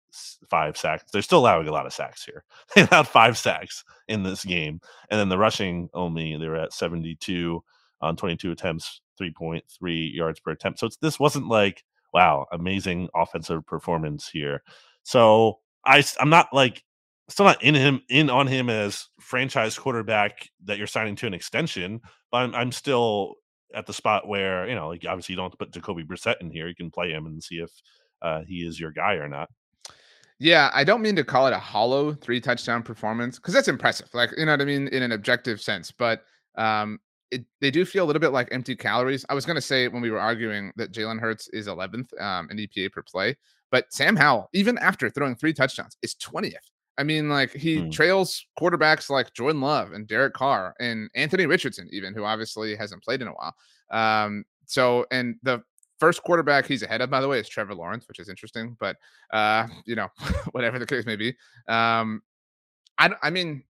five sacks. They're still allowing a lot of sacks here. They allowed five sacks in this game, and then the rushing only they were at 72 on 22 attempts 3.3 yards per attempt. So this wasn't like, wow, amazing offensive performance here. So I, I'm not like, still not in him, in on him as franchise quarterback that you're signing to an extension, but I'm, I'm still at the spot where, you know, like obviously you don't have to put Jacoby Brissett in here. You can play him and see if uh, he is your guy or not. Yeah, I don't mean to call it a hollow three touchdown performance because that's impressive. Like, you know what I mean, in an objective sense. But um, it, they do feel a little bit like empty calories. I was going to say when we were arguing that Jalen Hurts is 11th um, in EPA per play, but Sam Howell, even after throwing three touchdowns, is 20th. I mean, like he hmm. trails quarterbacks like Jordan Love and Derek Carr and Anthony Richardson, even who obviously hasn't played in a while. Um, so, and the first quarterback he's ahead of, by the way, is Trevor Lawrence, which is interesting, but uh, you know, whatever the case may be. Um, I, I mean,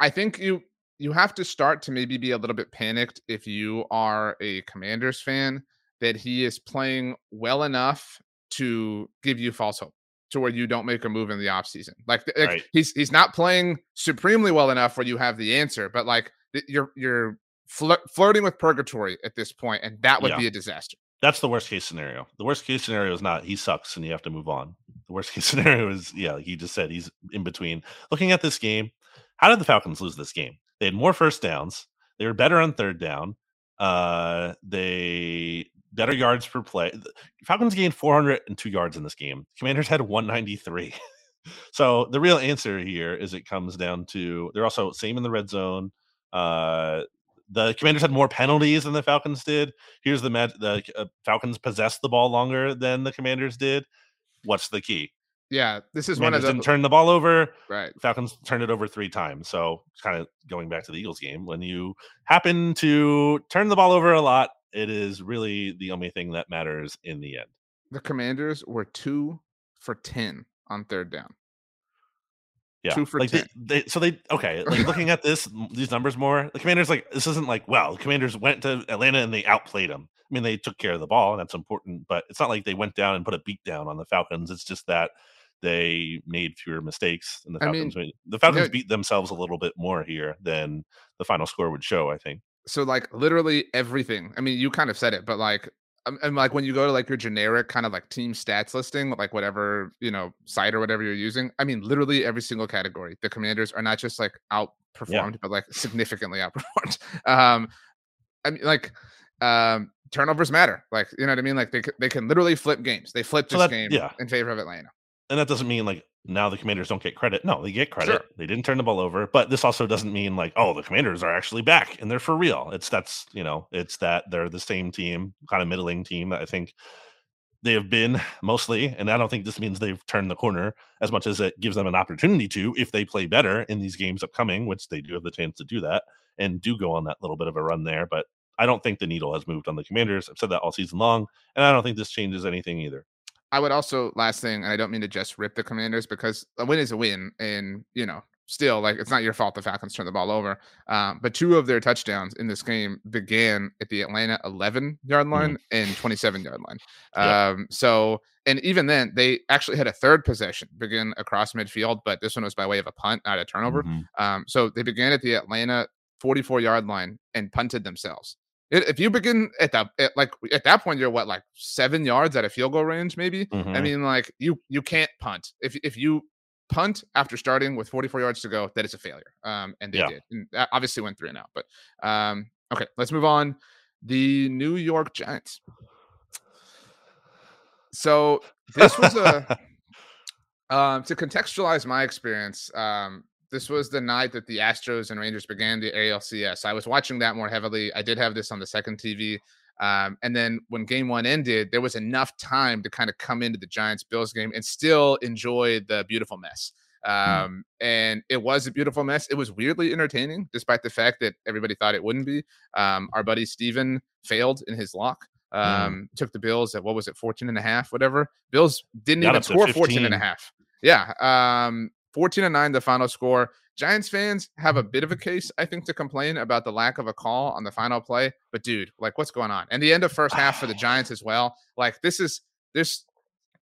I think you you have to start to maybe be a little bit panicked if you are a Commanders fan that he is playing well enough to give you false hope to where you don't make a move in the offseason. Like, like right. he's he's not playing supremely well enough where you have the answer, but like you're you're fl- flirting with purgatory at this point, and that would yeah. be a disaster. That's the worst case scenario. The worst case scenario is not he sucks and you have to move on. The worst case scenario is yeah, like he just said, he's in between. Looking at this game, how did the Falcons lose this game? They had more first downs. They were better on third down. Uh, they better yards per play. The Falcons gained 402 yards in this game. Commanders had 193. so the real answer here is it comes down to they're also same in the red zone. Uh, the Commanders had more penalties than the Falcons did. Here's the match: the uh, Falcons possessed the ball longer than the Commanders did. What's the key? Yeah, this is one of the didn't turn the ball over. Right. Falcons turned it over three times. So kind of going back to the Eagles game, when you happen to turn the ball over a lot, it is really the only thing that matters in the end. The Commanders were two for ten on third down. Yeah, Two for like they, 10. they, so they okay. Like looking at this, these numbers more. The Commanders like this isn't like well, the Commanders went to Atlanta and they outplayed them. I mean, they took care of the ball, and that's important. But it's not like they went down and put a beat down on the Falcons. It's just that they made fewer mistakes, and the I mean, Falcons the Falcons beat themselves a little bit more here than the final score would show. I think. so like literally everything. I mean, you kind of said it, but like, um, and like when you go to like your generic kind of like team stats listing, like whatever you know site or whatever you're using. I mean, literally every single category. The Commanders are not just like outperformed, but like significantly outperformed. Um, I mean, like, um, turnovers matter. Like, you know what I mean? Like they they can literally flip games. They flipped So this that- game yeah. in favor of Atlanta. And that doesn't mean like now the commanders don't get credit. No they get credit. Sure. they didn't turn the ball over but this also doesn't mean like oh the commanders are actually back and they're for real. It's that's you know it's that they're the same team kind of middling team. That i think they have been mostly and i don't think this means they've turned the corner as much as it gives them an opportunity to if they play better in these games upcoming which they do have the chance to do that and do go on that little bit of a run there but i don't think the needle has moved on the commanders. I've said that all season long and i don't think this changes anything either I would also last thing, and I don't mean to just rip the Commanders because a win is a win, and you know, still like it's not your fault the Falcons turned the ball over. Um, but two of their touchdowns in this game began at the Atlanta 11 yard line and 27 yard line. Yep. Um, so and even then they actually had a third possession begin across midfield, but this one was by way of a punt, not a turnover. Mhm. Um, so they began at the Atlanta 44 yard line and punted themselves. If you begin at that, at like at that point, you're what like seven yards at a field goal range, maybe. I Mhm. mean, like you you can't punt if if you punt after starting with 44 yards to go, that is a failure. Um, and they Yeah. did, and obviously went three and out. But um, okay, let's move on. The New York Giants. So this was a um to contextualize my experience. Um, this was the night that the Astros and Rangers began the ALCS. I was watching that more heavily. I did have this on the second TV. Um, and then when game one ended, there was enough time to kind of come into the Giants Bills game and still enjoy the beautiful mess. Um, and it was a beautiful mess. It was weirdly entertaining, despite the fact that everybody thought it wouldn't be. Um, our buddy Steven failed in his lock. Um, took the Bills at what was it, 14 and a half, whatever. Bills didn't Got even score 14 and a half. Yeah. Um, 14 and 9, the final score. Giants fans have a bit of a case, I think, to complain about the lack of a call on the final play. But dude, like, what's going on? And the end of first half for the Giants as well. Like, this is there's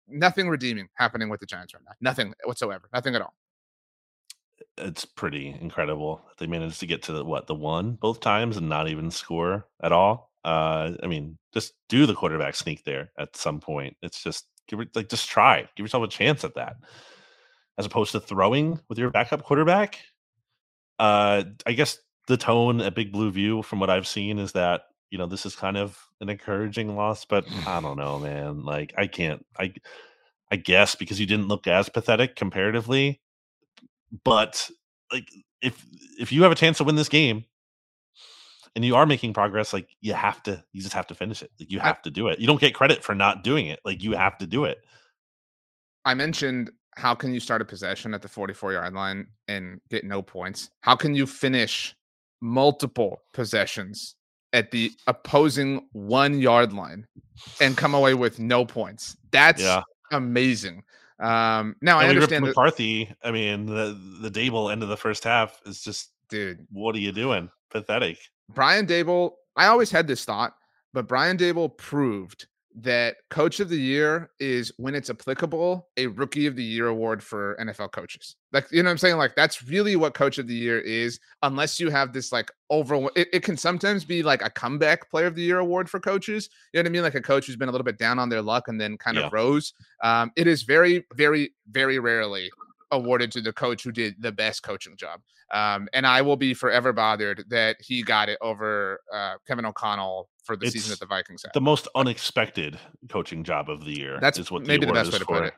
nothing redeeming happening with the Giants right now. Nothing whatsoever. Nothing at all. it's pretty incredible they managed to get to the, what the one both times and not even score at all. Uh, I mean, just do the quarterback sneak there at some point. It's just give it like just try, give yourself a chance at that, as opposed to throwing with your backup quarterback. Uh, I guess the tone at Big Blue View, from what I've seen, is that you know this is kind of an encouraging loss, but I don't know, man. Like I can't, I, I guess because you didn't look as pathetic comparatively, but like if if you have a chance to win this game and you are making progress like you have to you just have to finish it like you I- have to do it you don't get credit for not doing it like you have to do it I mentioned how can you start a possession at the 44 yard line and get no points? How can you finish multiple possessions at the opposing one yard line and come away with no points? That's yeah amazing. Um, now I And we ripped understand that, mccarthy i mean the the Daboll end of the first half is just dude. what are you doing pathetic Brian Daboll, I always had this thought, but Brian Daboll proved that coach of the year is when it's applicable, a rookie of the year award for NFL coaches. Like, you know what I'm saying? Like, that's really what coach of the year is, unless you have this like over it, it can sometimes be like a comeback player of the year award for coaches. You know what I mean? Like a coach who's been a little bit down on their luck and then kind Yeah. of rose. Um, it is very, very, very rarely awarded to the coach who did the best coaching job. Um, and I will be forever bothered that he got it over uh, Kevin O'Connell for the season It's that the Vikings had. the most unexpected coaching job of the year That's is what the maybe the award best way to for. put it.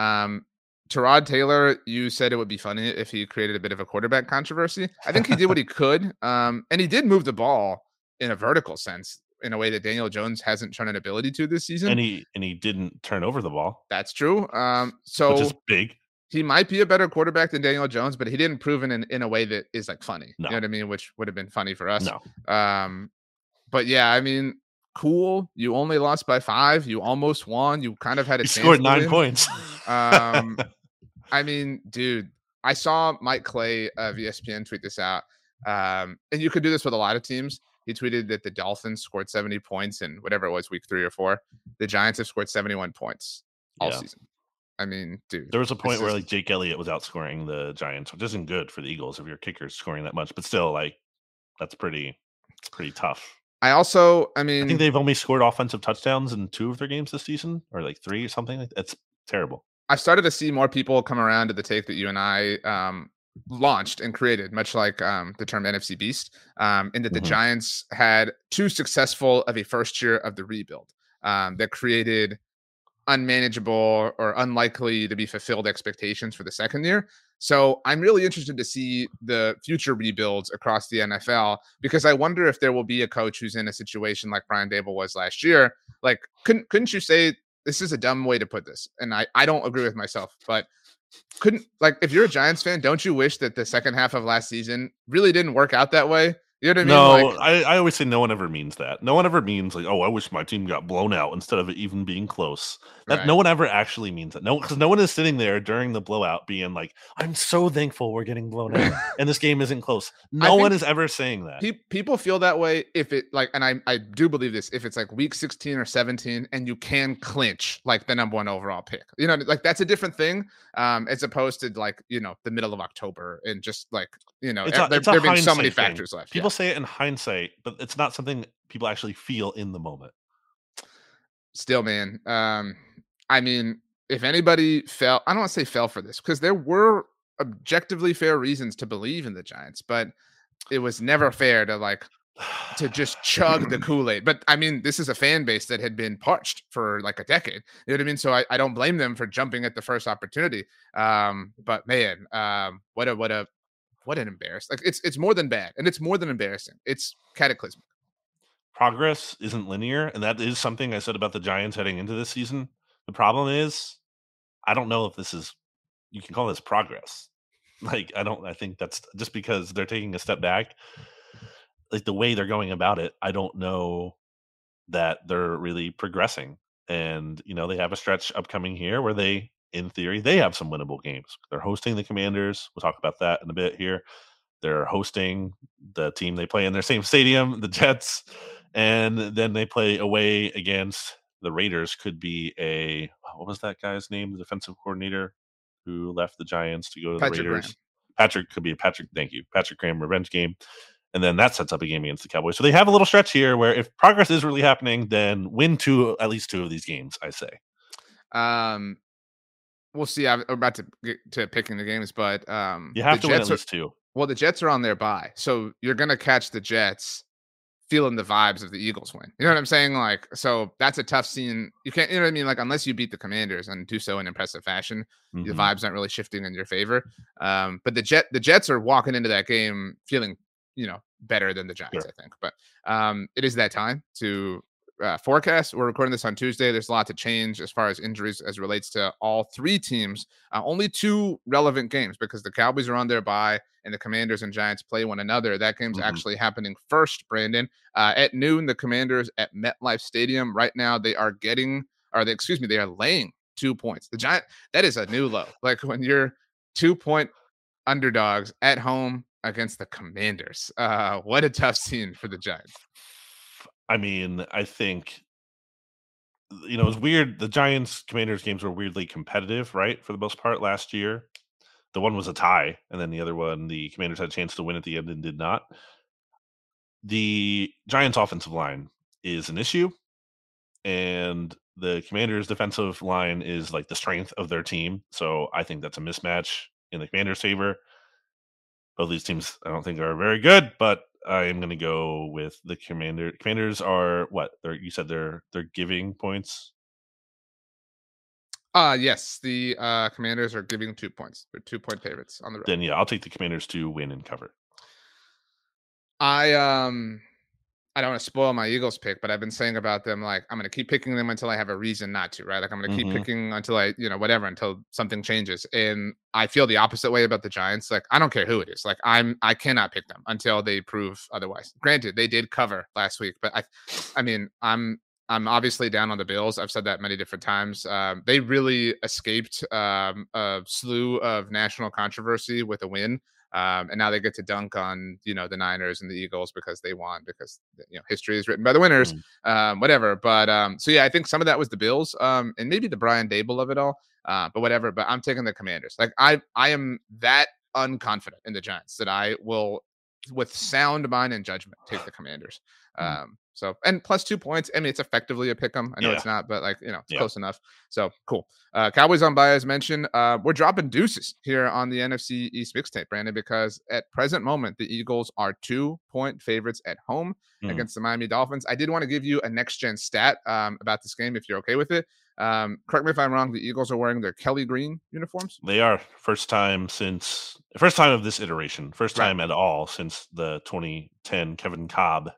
Um, Tyrod Taylor, you said it would be funny if he created a bit of a quarterback controversy. I think he did what he could, um, and he did move the ball in a vertical sense in a way that Daniel Jones hasn't shown an ability to this season. and he and he didn't turn over the ball That's true. Um, which so is big he might be a better quarterback than Daniel Jones, but he didn't prove it in, in a way that is like funny. No. You know what I mean? Which would have been funny for us. no Um, but yeah, I mean, cool. You only lost by five. You almost won. You kind of had a scored nine win. points Um, I mean, dude, I saw Mike Clay of ESPN tweet this out. Um, and you could do this with a lot of teams. He tweeted that the Dolphins scored 70 points in whatever it was, week three or four. The Giants have scored 71 points all yeah. season. I mean, dude. There was a point where is... like Jake Elliott was outscoring the Giants, which isn't good for the Eagles if your kicker's scoring that much, but still, like, that's pretty, it's pretty tough. I also, I mean, I think they've only scored offensive touchdowns in two of their games this season, or like three or something. It's terrible. I've started to see more people come around to the take that you and I um, launched and created, much like um, the term NFC Beast, um, in that the mm-hmm. Giants had too successful of a first year of the rebuild um, that created unmanageable or unlikely to be fulfilled expectations for the second year. So I'm really interested to see the future rebuilds across the NFL because I wonder if there will be a coach who's in a situation like Brian Daboll was last year. Like, couldn't couldn't you say this is a dumb way to put this? And I I don't agree with myself, but couldn't like if you're a Giants fan, don't you wish that the second half of last season really didn't work out that way? You know what I mean? No, like, I, I always say no one ever means that. No one ever means like, oh, I wish my team got blown out instead of even being close. That right. no one ever actually means that. No, because no one is sitting there during the blowout being like, I'm so thankful we're getting blown out and this game isn't close. No one is ever saying that. Pe- people feel that way if it like, and I I do believe this. If it's like week 16 or 17 and you can clinch like the number one overall pick, you know, like that's a different thing. Um, as opposed to like you know the middle of October and just like you know it's a, there, there being so many thing. factors left. People yeah. Say it in hindsight, but it's not something people actually feel in the moment. Still, man. Um, I mean, if anybody fell, I don't want to say fell for this because there were objectively fair reasons to believe in the Giants, but it was never fair to like to just chug the Kool-Aid. But I mean, this is a fan base that had been parched for like a decade. You know what I mean? So I, I don't blame them for jumping at the first opportunity. Um, but man, um, what a what a what an embarrassment. Like it's it's more than bad, and it's more than embarrassing. It's cataclysmic. Progress isn't linear, and that is something I said about the Giants heading into this season. The problem is, I don't know if this is you can call this progress. Like I don't. I think that's just because they're taking a step back. Like the way they're going about it, I don't know that they're really progressing. And you know they have a stretch upcoming here where they in theory, they have some winnable games. They're hosting the Commanders. We'll talk about that in a bit here. They're hosting the team they play in their same stadium, the Jets, and then they play away against the Raiders. Could be a what was that guy's name? The defensive coordinator who left the Giants to go to Patrick the Raiders. Graham. Patrick could be a Patrick. Thank you, Patrick Graham revenge game, and then that sets up a game against the Cowboys. So they have a little stretch here where if progress is really happening, then win two at least two of these games. I say. Um, we'll see. I'm about to get to picking the games, but um, you have to Jets win at least two. Well, the Jets are on their bye, so you're gonna catch the Jets feeling the vibes of the Eagles win. You know what I'm saying? Like, so that's a tough scene. You can't, you know what I mean? Like, unless you beat the Commanders and do so in impressive fashion, mm-hmm. the vibes aren't really shifting in your favor. Um, but the Jet, the Jets are walking into that game feeling, you know, better than the Giants, sure. I think. But um, it is that time to uh, forecast. We're recording this on Tuesday. There's a lot to change as far as injuries as relates to all three teams. Uh, only two relevant games because the Cowboys are on their bye and the Commanders and Giants play one another. That game's mm-hmm. actually happening first, Brandon. Uh, at noon, the Commanders at MetLife Stadium. Right now, they are getting, or they, excuse me, they are laying two points. The Giant, that is a new low. Like when you're two point underdogs at home against the Commanders. Uh, what a tough scene for the Giants. I mean, I think uh, you know, it's weird. The Giants Commanders games were weirdly competitive, right? For the most part last year. The one was a tie, and then the other one, the Commanders had a chance to win at the end and did not. The Giants offensive line is an issue, and the Commanders defensive line is like the strength of their team. So I think that's a mismatch in the Commanders' favor. Both these teams, I don't think, are very good, but I am going to go with the commander. Commanders are what? They're you said they're they're giving points. Uh yes, the uh Commanders are giving two points. They're two point favorites on the road. Then yeah, I'll take the Commanders to win and cover. I um I don't want to spoil my Eagles pick, but I've been saying about them like I'm going to keep picking them until I have a reason not to, right? Like I'm going to keep mm-hmm. picking until I, you know, whatever until something changes. And I feel the opposite way about the Giants. Like I don't care who it is. Like I'm I cannot pick them until they prove otherwise. Granted, they did cover last week, but I I mean, I'm I'm obviously down on the Bills. I've said that many different times. Um, they really escaped um, a slew of national controversy with a win. Um, and now they get to dunk on you know the Niners and the Eagles because they won because you know history is written by the winners, mm. um, whatever. But um, so yeah, I think some of that was the Bills um, and maybe the Brian Daboll of it all, uh, but whatever. But I'm taking the Commanders. Like I I am that unconfident in the Giants that I will, with sound mind and judgment, take the Commanders. Mm. So and plus two points. I mean, it's effectively a pick 'em. I know yeah. it's not, but like you know, it's yeah. close enough. So cool. Uh, Cowboys on bye as mentioned. Uh, we're dropping deuces here on the NFC East mixtape, Brandon, because at present moment the Eagles are two point favorites at home mm. against the Miami Dolphins. I did want to give you a next gen stat um, about this game if you're okay with it. Um, correct me if I'm wrong. The Eagles are wearing their Kelly green uniforms. They are first time since first time of this iteration, first time right. at all since the 2010 Kevin Kolb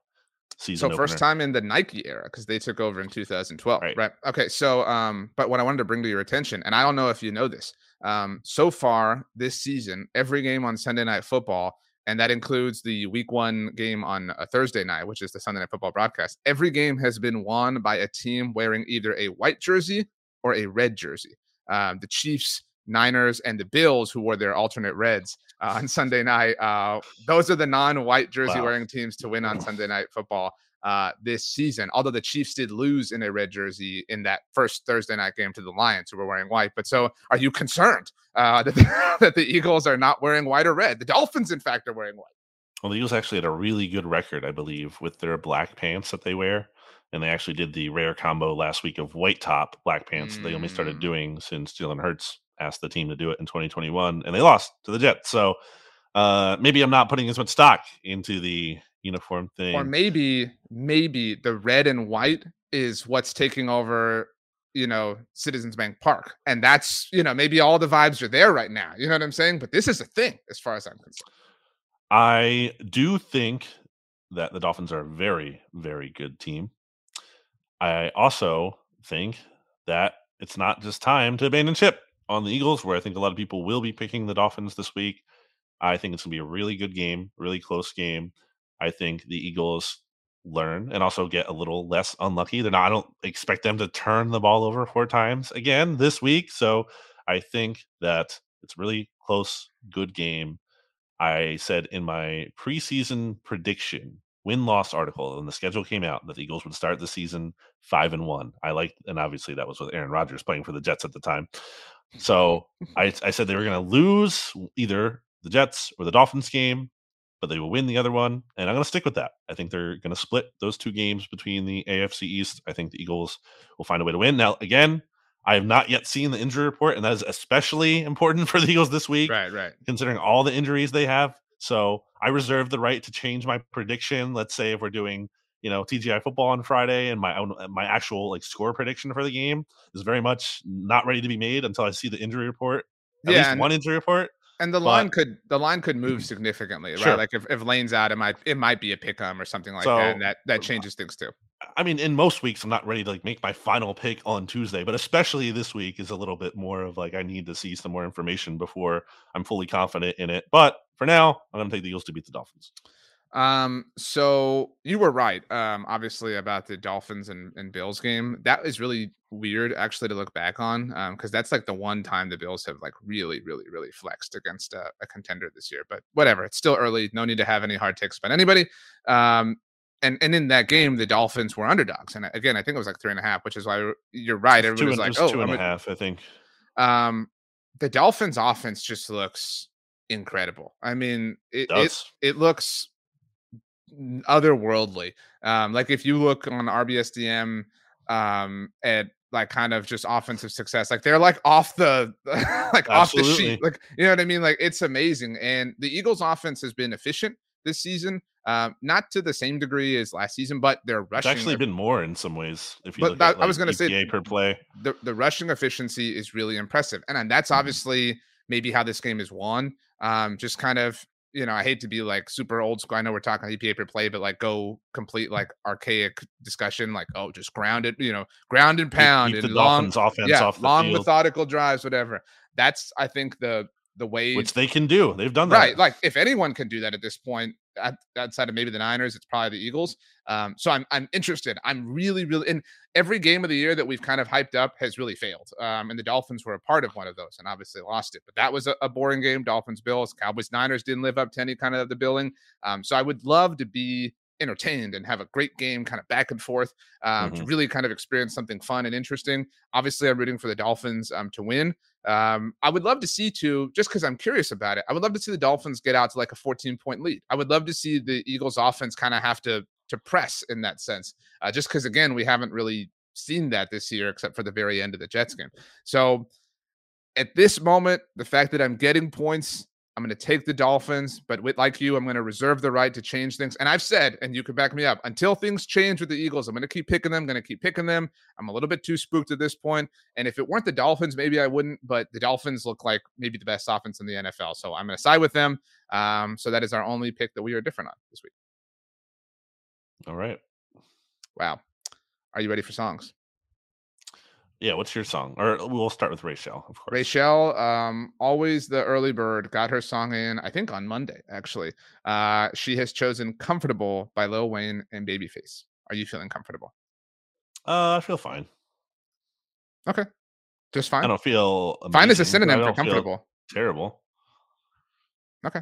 season. So opener. first time in the Nike era because they took over in 2012, right. right? Okay, so um, but what I wanted to bring to your attention, and I don't know if you know this, um, so far this season, every game on Sunday Night Football, and that includes the Week One game on a Thursday night, which is the Sunday Night Football broadcast. Every game has been won by a team wearing either a white jersey or a red jersey. Um, the Chiefs Niners and the Bills, who wore their alternate reds uh, on Sunday night. Uh, those are the non-white jersey wearing wow. teams to win on Sunday night football uh, this season. Although the Chiefs did lose in a red jersey in that first Thursday night game to the Lions, who were wearing white. But so, are you concerned uh, that, the, that the Eagles are not wearing white or red? The Dolphins, in fact, are wearing white. Well, the Eagles actually had a really good record, I believe, with their black pants that they wear and they actually did the rare combo last week of white top black pants. Mm. They only started mm. doing since Jalen Hurts asked the team to do it in 2021, and they lost to the Jets. So uh, maybe I'm not putting as much stock into the uniform thing, or maybe maybe the red and white is what's taking over. You know, Citizens Bank Park, and that's you know maybe all the vibes are there right now. You know what I'm saying? But this is a thing, as far as I'm concerned. I do think that the Dolphins are a very, very good team. I also think that it's not just time to abandon ship on the Eagles, where I think a lot of people will be picking the Dolphins this week. I think it's going to be a really good game, really close game. I think the Eagles learn and also get a little less unlucky. They're not, I don't expect them to turn the ball over four times again this week. So I think that it's really close, good game. I said in my preseason prediction win loss article and the schedule came out that the Eagles would start the season five and one. I like, and obviously that was with Aaron Rodgers playing for the Jets at the time. So I, I said they were going to lose either the Jets or the Dolphins game, but they will win the other one. And I'm going to stick with that. I think they're going to split those two games between the AFC East. I think the Eagles will find a way to win. Now, again, I have not yet seen the injury report, and that is especially important for the Eagles this week. Right, right. Considering all the injuries they have. So I reserve the right to change my prediction. Let's say if we're doing, you know, TGI football on Friday and my own uh, my actual like score prediction for the game is very much not ready to be made until I see the injury report. At yeah, least one injury report. And the but, line could the line could move significantly, right? Sure. Like if, if Lane's out, it might it might be a pick or something like so, that. And that that changes things too. I mean, in most weeks, I'm not ready to like make my final pick on Tuesday, but especially this week is a little bit more of like I need to see some more information before I'm fully confident in it. But for now, I'm going to take the Eagles to beat the Dolphins. Um, so you were right, um, obviously about the Dolphins and, and Bills game. That is really weird actually to look back on. Um, because that's like the one time the Bills have like really, really, really flexed against a, a contender this year. But whatever, it's still early. No need to have any hard takes by anybody. Um, and and in that game, the Dolphins were underdogs. And again, I think it was like three and a half, which is why you're right. Everybody's like, oh, two and a half, I think. Um, the Dolphins' offense just looks incredible. I mean, it it, it, it looks otherworldly. Um, like if you look on RBSDM um, at like kind of just offensive success, like they're like off the like Absolutely. off the sheet. Like you know what I mean? Like it's amazing. And the Eagles' offense has been efficient this season. Um, not to the same degree as last season, but they're rushing. It's actually been more in some ways. If you but look that, at, like, I was going to say per play, the, the rushing efficiency is really impressive, and, and that's mm-hmm. obviously maybe how this game is won. Um, just kind of you know, I hate to be like super old school. I know we're talking EPA per play, but like go complete like archaic discussion, like oh, just grounded, you know, ground and pound keep, keep and long offense yeah, off long field. methodical drives, whatever. That's I think the the way which they can do. They've done that right. Like if anyone can do that at this point, outside of maybe the Niners, it's probably the Eagles. Um, so I'm I'm interested. I'm really really in every game of the year that we've kind of hyped up has really failed. Um, and the Dolphins were a part of one of those, and obviously lost it. But that was a, a boring game. Dolphins Bills, Cowboys Niners didn't live up to any kind of the billing. Um, so I would love to be entertained and have a great game kind of back and forth um, mm-hmm. to really kind of experience something fun and interesting. Obviously, I'm rooting for the Dolphins um, to win. Um, I would love to see too, just because I'm curious about it. I would love to see the Dolphins get out to like a 14 point lead. I would love to see the Eagles offense kind of have to to press in that sense, uh, just because again we haven't really seen that this year except for the very end of the Jets game. So at this moment, the fact that I'm getting points I'm going to take the Dolphins, but with, like you, I'm going to reserve the right to change things. And I've said, and you can back me up, until things change with the Eagles, I'm going to keep picking them. I'm going to keep picking them. I'm a little bit too spooked at this point. And if it weren't the Dolphins, maybe I wouldn't. But the Dolphins look like maybe the best offense in the NFL, so I'm going to side with them. Um, so that is our only pick that we are different on this week. All right. Wow. Are you ready for songs? Yeah, what's your song? Or we'll start with Rachel, of course. Rachel, um, always the early bird, got her song in, I think on Monday, actually. Uh, she has chosen Comfortable by Lil Wayne and Babyface. Are you feeling comfortable? Uh, I feel fine. Okay. Just fine. I don't feel amazing, fine as a synonym for comfortable. Terrible. Okay.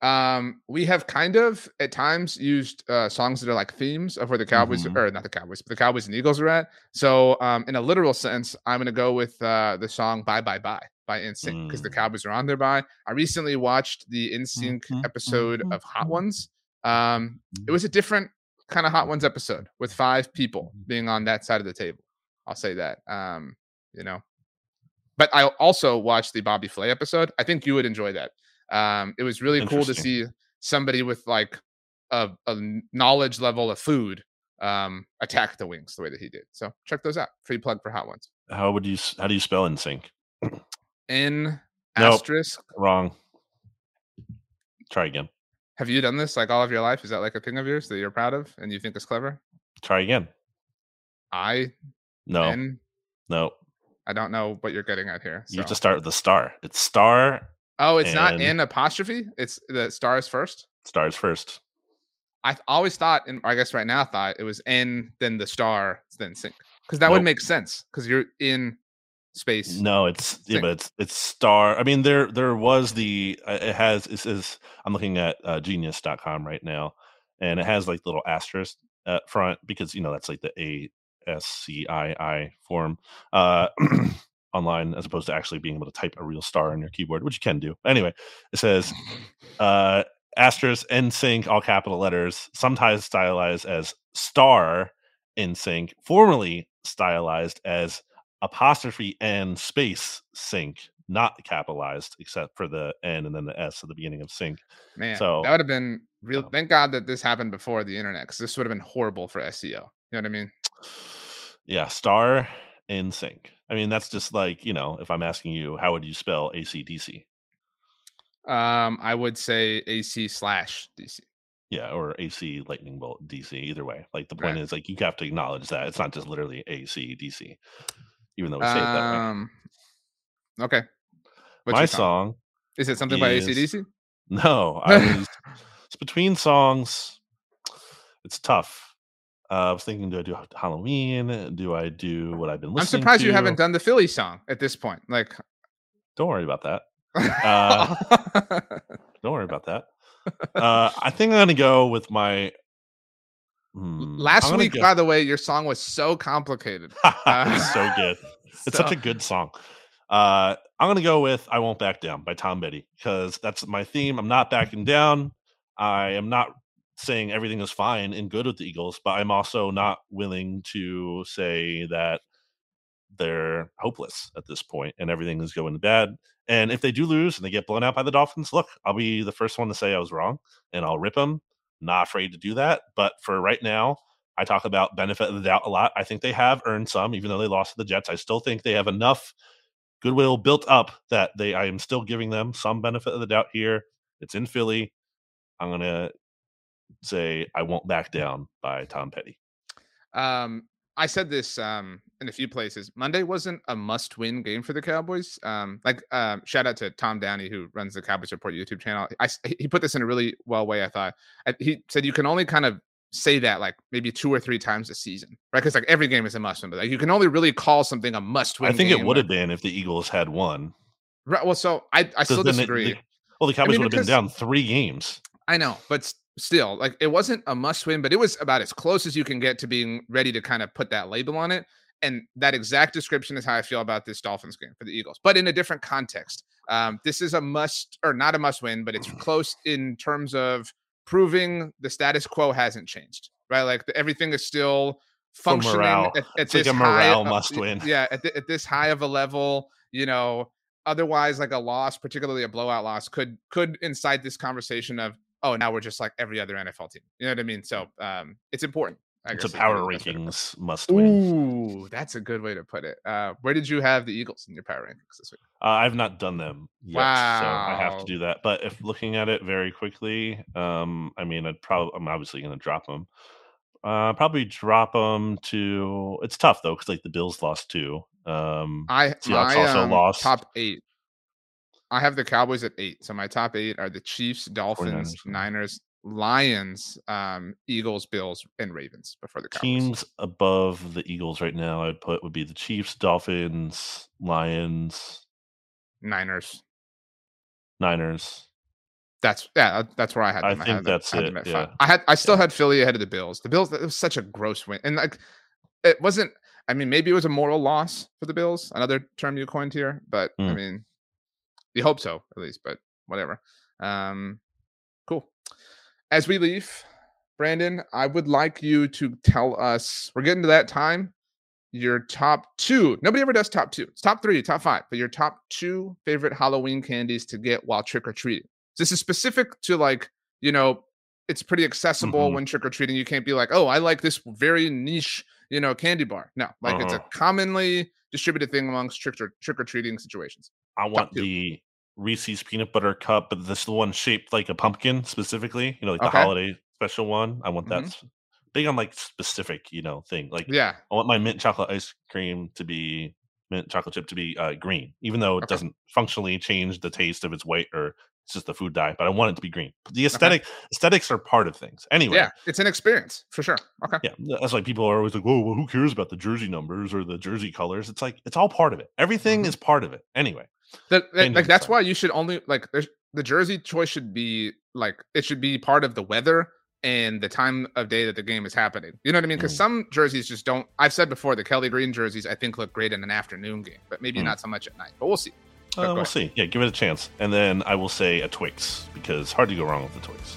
Um, we have kind of at times used uh, songs that are like themes of where the Cowboys mm-hmm. or not the Cowboys, but the Cowboys and Eagles are at. So, um, in a literal sense, I'm going to go with uh, the song "Bye Bye Bye" by NSYNC because mm. the Cowboys are on there. By I recently watched the NSYNC mm-hmm. episode mm-hmm. of Hot mm-hmm. Ones. Um, it mm-hmm. was a different kind of Hot Ones episode with five people mm-hmm. being on that side of the table. I'll say that. Um, you know, but I also watched the Bobby Flay episode. I think you would enjoy that. Um, it was really cool to see somebody with like a, a knowledge level of food um, attack the wings the way that he did. So check those out. Free plug for hot ones. How would you how do you spell in sync? In asterisk. Nope, wrong. Try again. Have you done this like all of your life? Is that like a thing of yours that you're proud of and you think is clever? Try again. I no N, no. I don't know what you're getting at here. So. You have to start with the star. It's star Oh, it's not in apostrophe. It's the stars first. Stars first. I always thought, and I guess right now I thought it was in, then the star, then sync, because that nope. would make sense because you're in space. No, it's yeah, but it's it's star. I mean, there there was the uh, it has it says I'm looking at uh, Genius.com right now, and it has like little asterisk at front because you know that's like the A S C I I form. Uh, online as opposed to actually being able to type a real star on your keyboard, which you can do. Anyway, it says uh, asterisk sync, all capital letters, sometimes stylized as star in sync, formerly stylized as apostrophe and space sync, not capitalized except for the N and then the S at the beginning of sync. Man, so that would have been real. Um, thank God that this happened before the internet because this would have been horrible for SEO. You know what I mean? Yeah, star in sync. I mean, that's just like, you know, if I'm asking you, how would you spell ACDC? Um, I would say AC slash DC. Yeah, or AC lightning bolt DC. Either way, like the point right. is, like you have to acknowledge that it's not just literally AC DC, even though we say um, it that way. Um, okay. What's My song? Is it something is, by ACDC? No, I was, it's between songs. It's tough. Uh, I was thinking, do I do Halloween? Do I do what I've been listening? I'm surprised to? you haven't done the Philly song at this point. Like, don't worry about that. Uh, don't worry about that. Uh, I think I'm gonna go with my. Hmm, Last week, go... by the way, your song was so complicated. uh, so good. It's so... such a good song. Uh, I'm gonna go with "I Won't Back Down" by Tom Petty because that's my theme. I'm not backing down. I am not saying everything is fine and good with the Eagles, but I'm also not willing to say that they're hopeless at this point and everything is going bad. And if they do lose and they get blown out by the Dolphins, look, I'll be the first one to say I was wrong and I'll rip them. Not afraid to do that. But for right now, I talk about benefit of the doubt a lot. I think they have earned some, even though they lost to the Jets. I still think they have enough goodwill built up that they I am still giving them some benefit of the doubt here. It's in Philly. I'm gonna say I Won't Back Down by Tom Petty. Um, I said this um, in a few places. Monday wasn't a must-win game for the Cowboys. Um, like um, shout out to Tom Downey who runs the Cowboys Report YouTube channel. I he put this in a really well way. I thought I, he said you can only kind of say that like maybe two or three times a season, right? Because like every game is a must-win, but like you can only really call something a must-win. I think it would have been if the Eagles had won. Right. Well, so I I still disagree. It, well, the Cowboys I mean, would have been down three games. I know, but still, like it wasn't a must win, but it was about as close as you can get to being ready to kind of put that label on it. And that exact description is how I feel about this Dolphins game for the Eagles, but in a different context. Um, this is a must or not a must win, but it's close in terms of proving the status quo hasn't changed, right? Like the, everything is still functioning at, at it's this like a morale high, must win. Yeah, at, the, at this high of a level, you know. Otherwise, like a loss, particularly a blowout loss, could could incite this conversation of oh, now we're just like every other NFL team. You know what I mean? So um, it's important. I it's a power rankings must win. Ooh, that's a good way to put it. Uh, where did you have the Eagles in your power rankings this week? Uh, I've not done them yet, wow. so I have to do that. But if looking at it very quickly, um, I mean, I'd probably I'm obviously going to drop them. Uh, probably drop them to. It's tough though because like the Bills lost two. Um, I Seahawks my, also um, lost top eight. I have the Cowboys at eight. So my top eight are the Chiefs, Dolphins, 49ers, Niners, Lions, um, Eagles, Bills, and Ravens before the Cowboys. Teams above the Eagles right now, I'd put would be the Chiefs, Dolphins, Lions, Niners, Niners. That's yeah. That's where I had. Them. I, I think that's them, it. Yeah. I had. I still yeah. had Philly ahead of the Bills. The Bills. It was such a gross win, and like it wasn't. I mean, maybe it was a moral loss for the Bills. Another term you coined here, but mm. I mean, you hope so at least. But whatever. Um, cool as we leave, Brandon, I would like you to tell us. We're getting to that time. Your top two. Nobody ever does top two. It's top three, top five, but your top two favorite Halloween candies to get while trick or treating. This is specific to like, you know, it's pretty accessible mm-hmm. when trick or treating. You can't be like, oh, I like this very niche, you know, candy bar. No, like uh-huh. it's a uh-huh. commonly distributed thing amongst trick or trick or treating situations. I want the Reese's peanut butter cup, but this the one shaped like a pumpkin specifically. You know, like the holiday special one. I want that. Mm-hmm. Big on like specific, you know, thing. Like, yeah, I want my mint chocolate ice cream to be mint chocolate chip to be uh, green, even though it okay. doesn't functionally change the taste of its white or it's just the food dye. But I want it to be green. The aesthetic okay. aesthetics are part of things. Anyway, yeah, it's an experience for sure. Okay, yeah, that's why people are always like, "Whoa, well, who cares about the jersey numbers or the jersey colors?" It's like it's all part of it. Everything mm-hmm. is part of it. Anyway, that, that like that's why you should only like the jersey choice should be like it should be part of the weather and the time of day that the game is happening. You know what I mean? Because mm. some jerseys just don't. I've said before the Kelly Green jerseys I think look great in an afternoon game, but maybe mm. not so much at night. But we'll see. Uh, we'll ahead. see. Yeah, give it a chance, and then I will say a Twix because hard to go wrong with the Twix.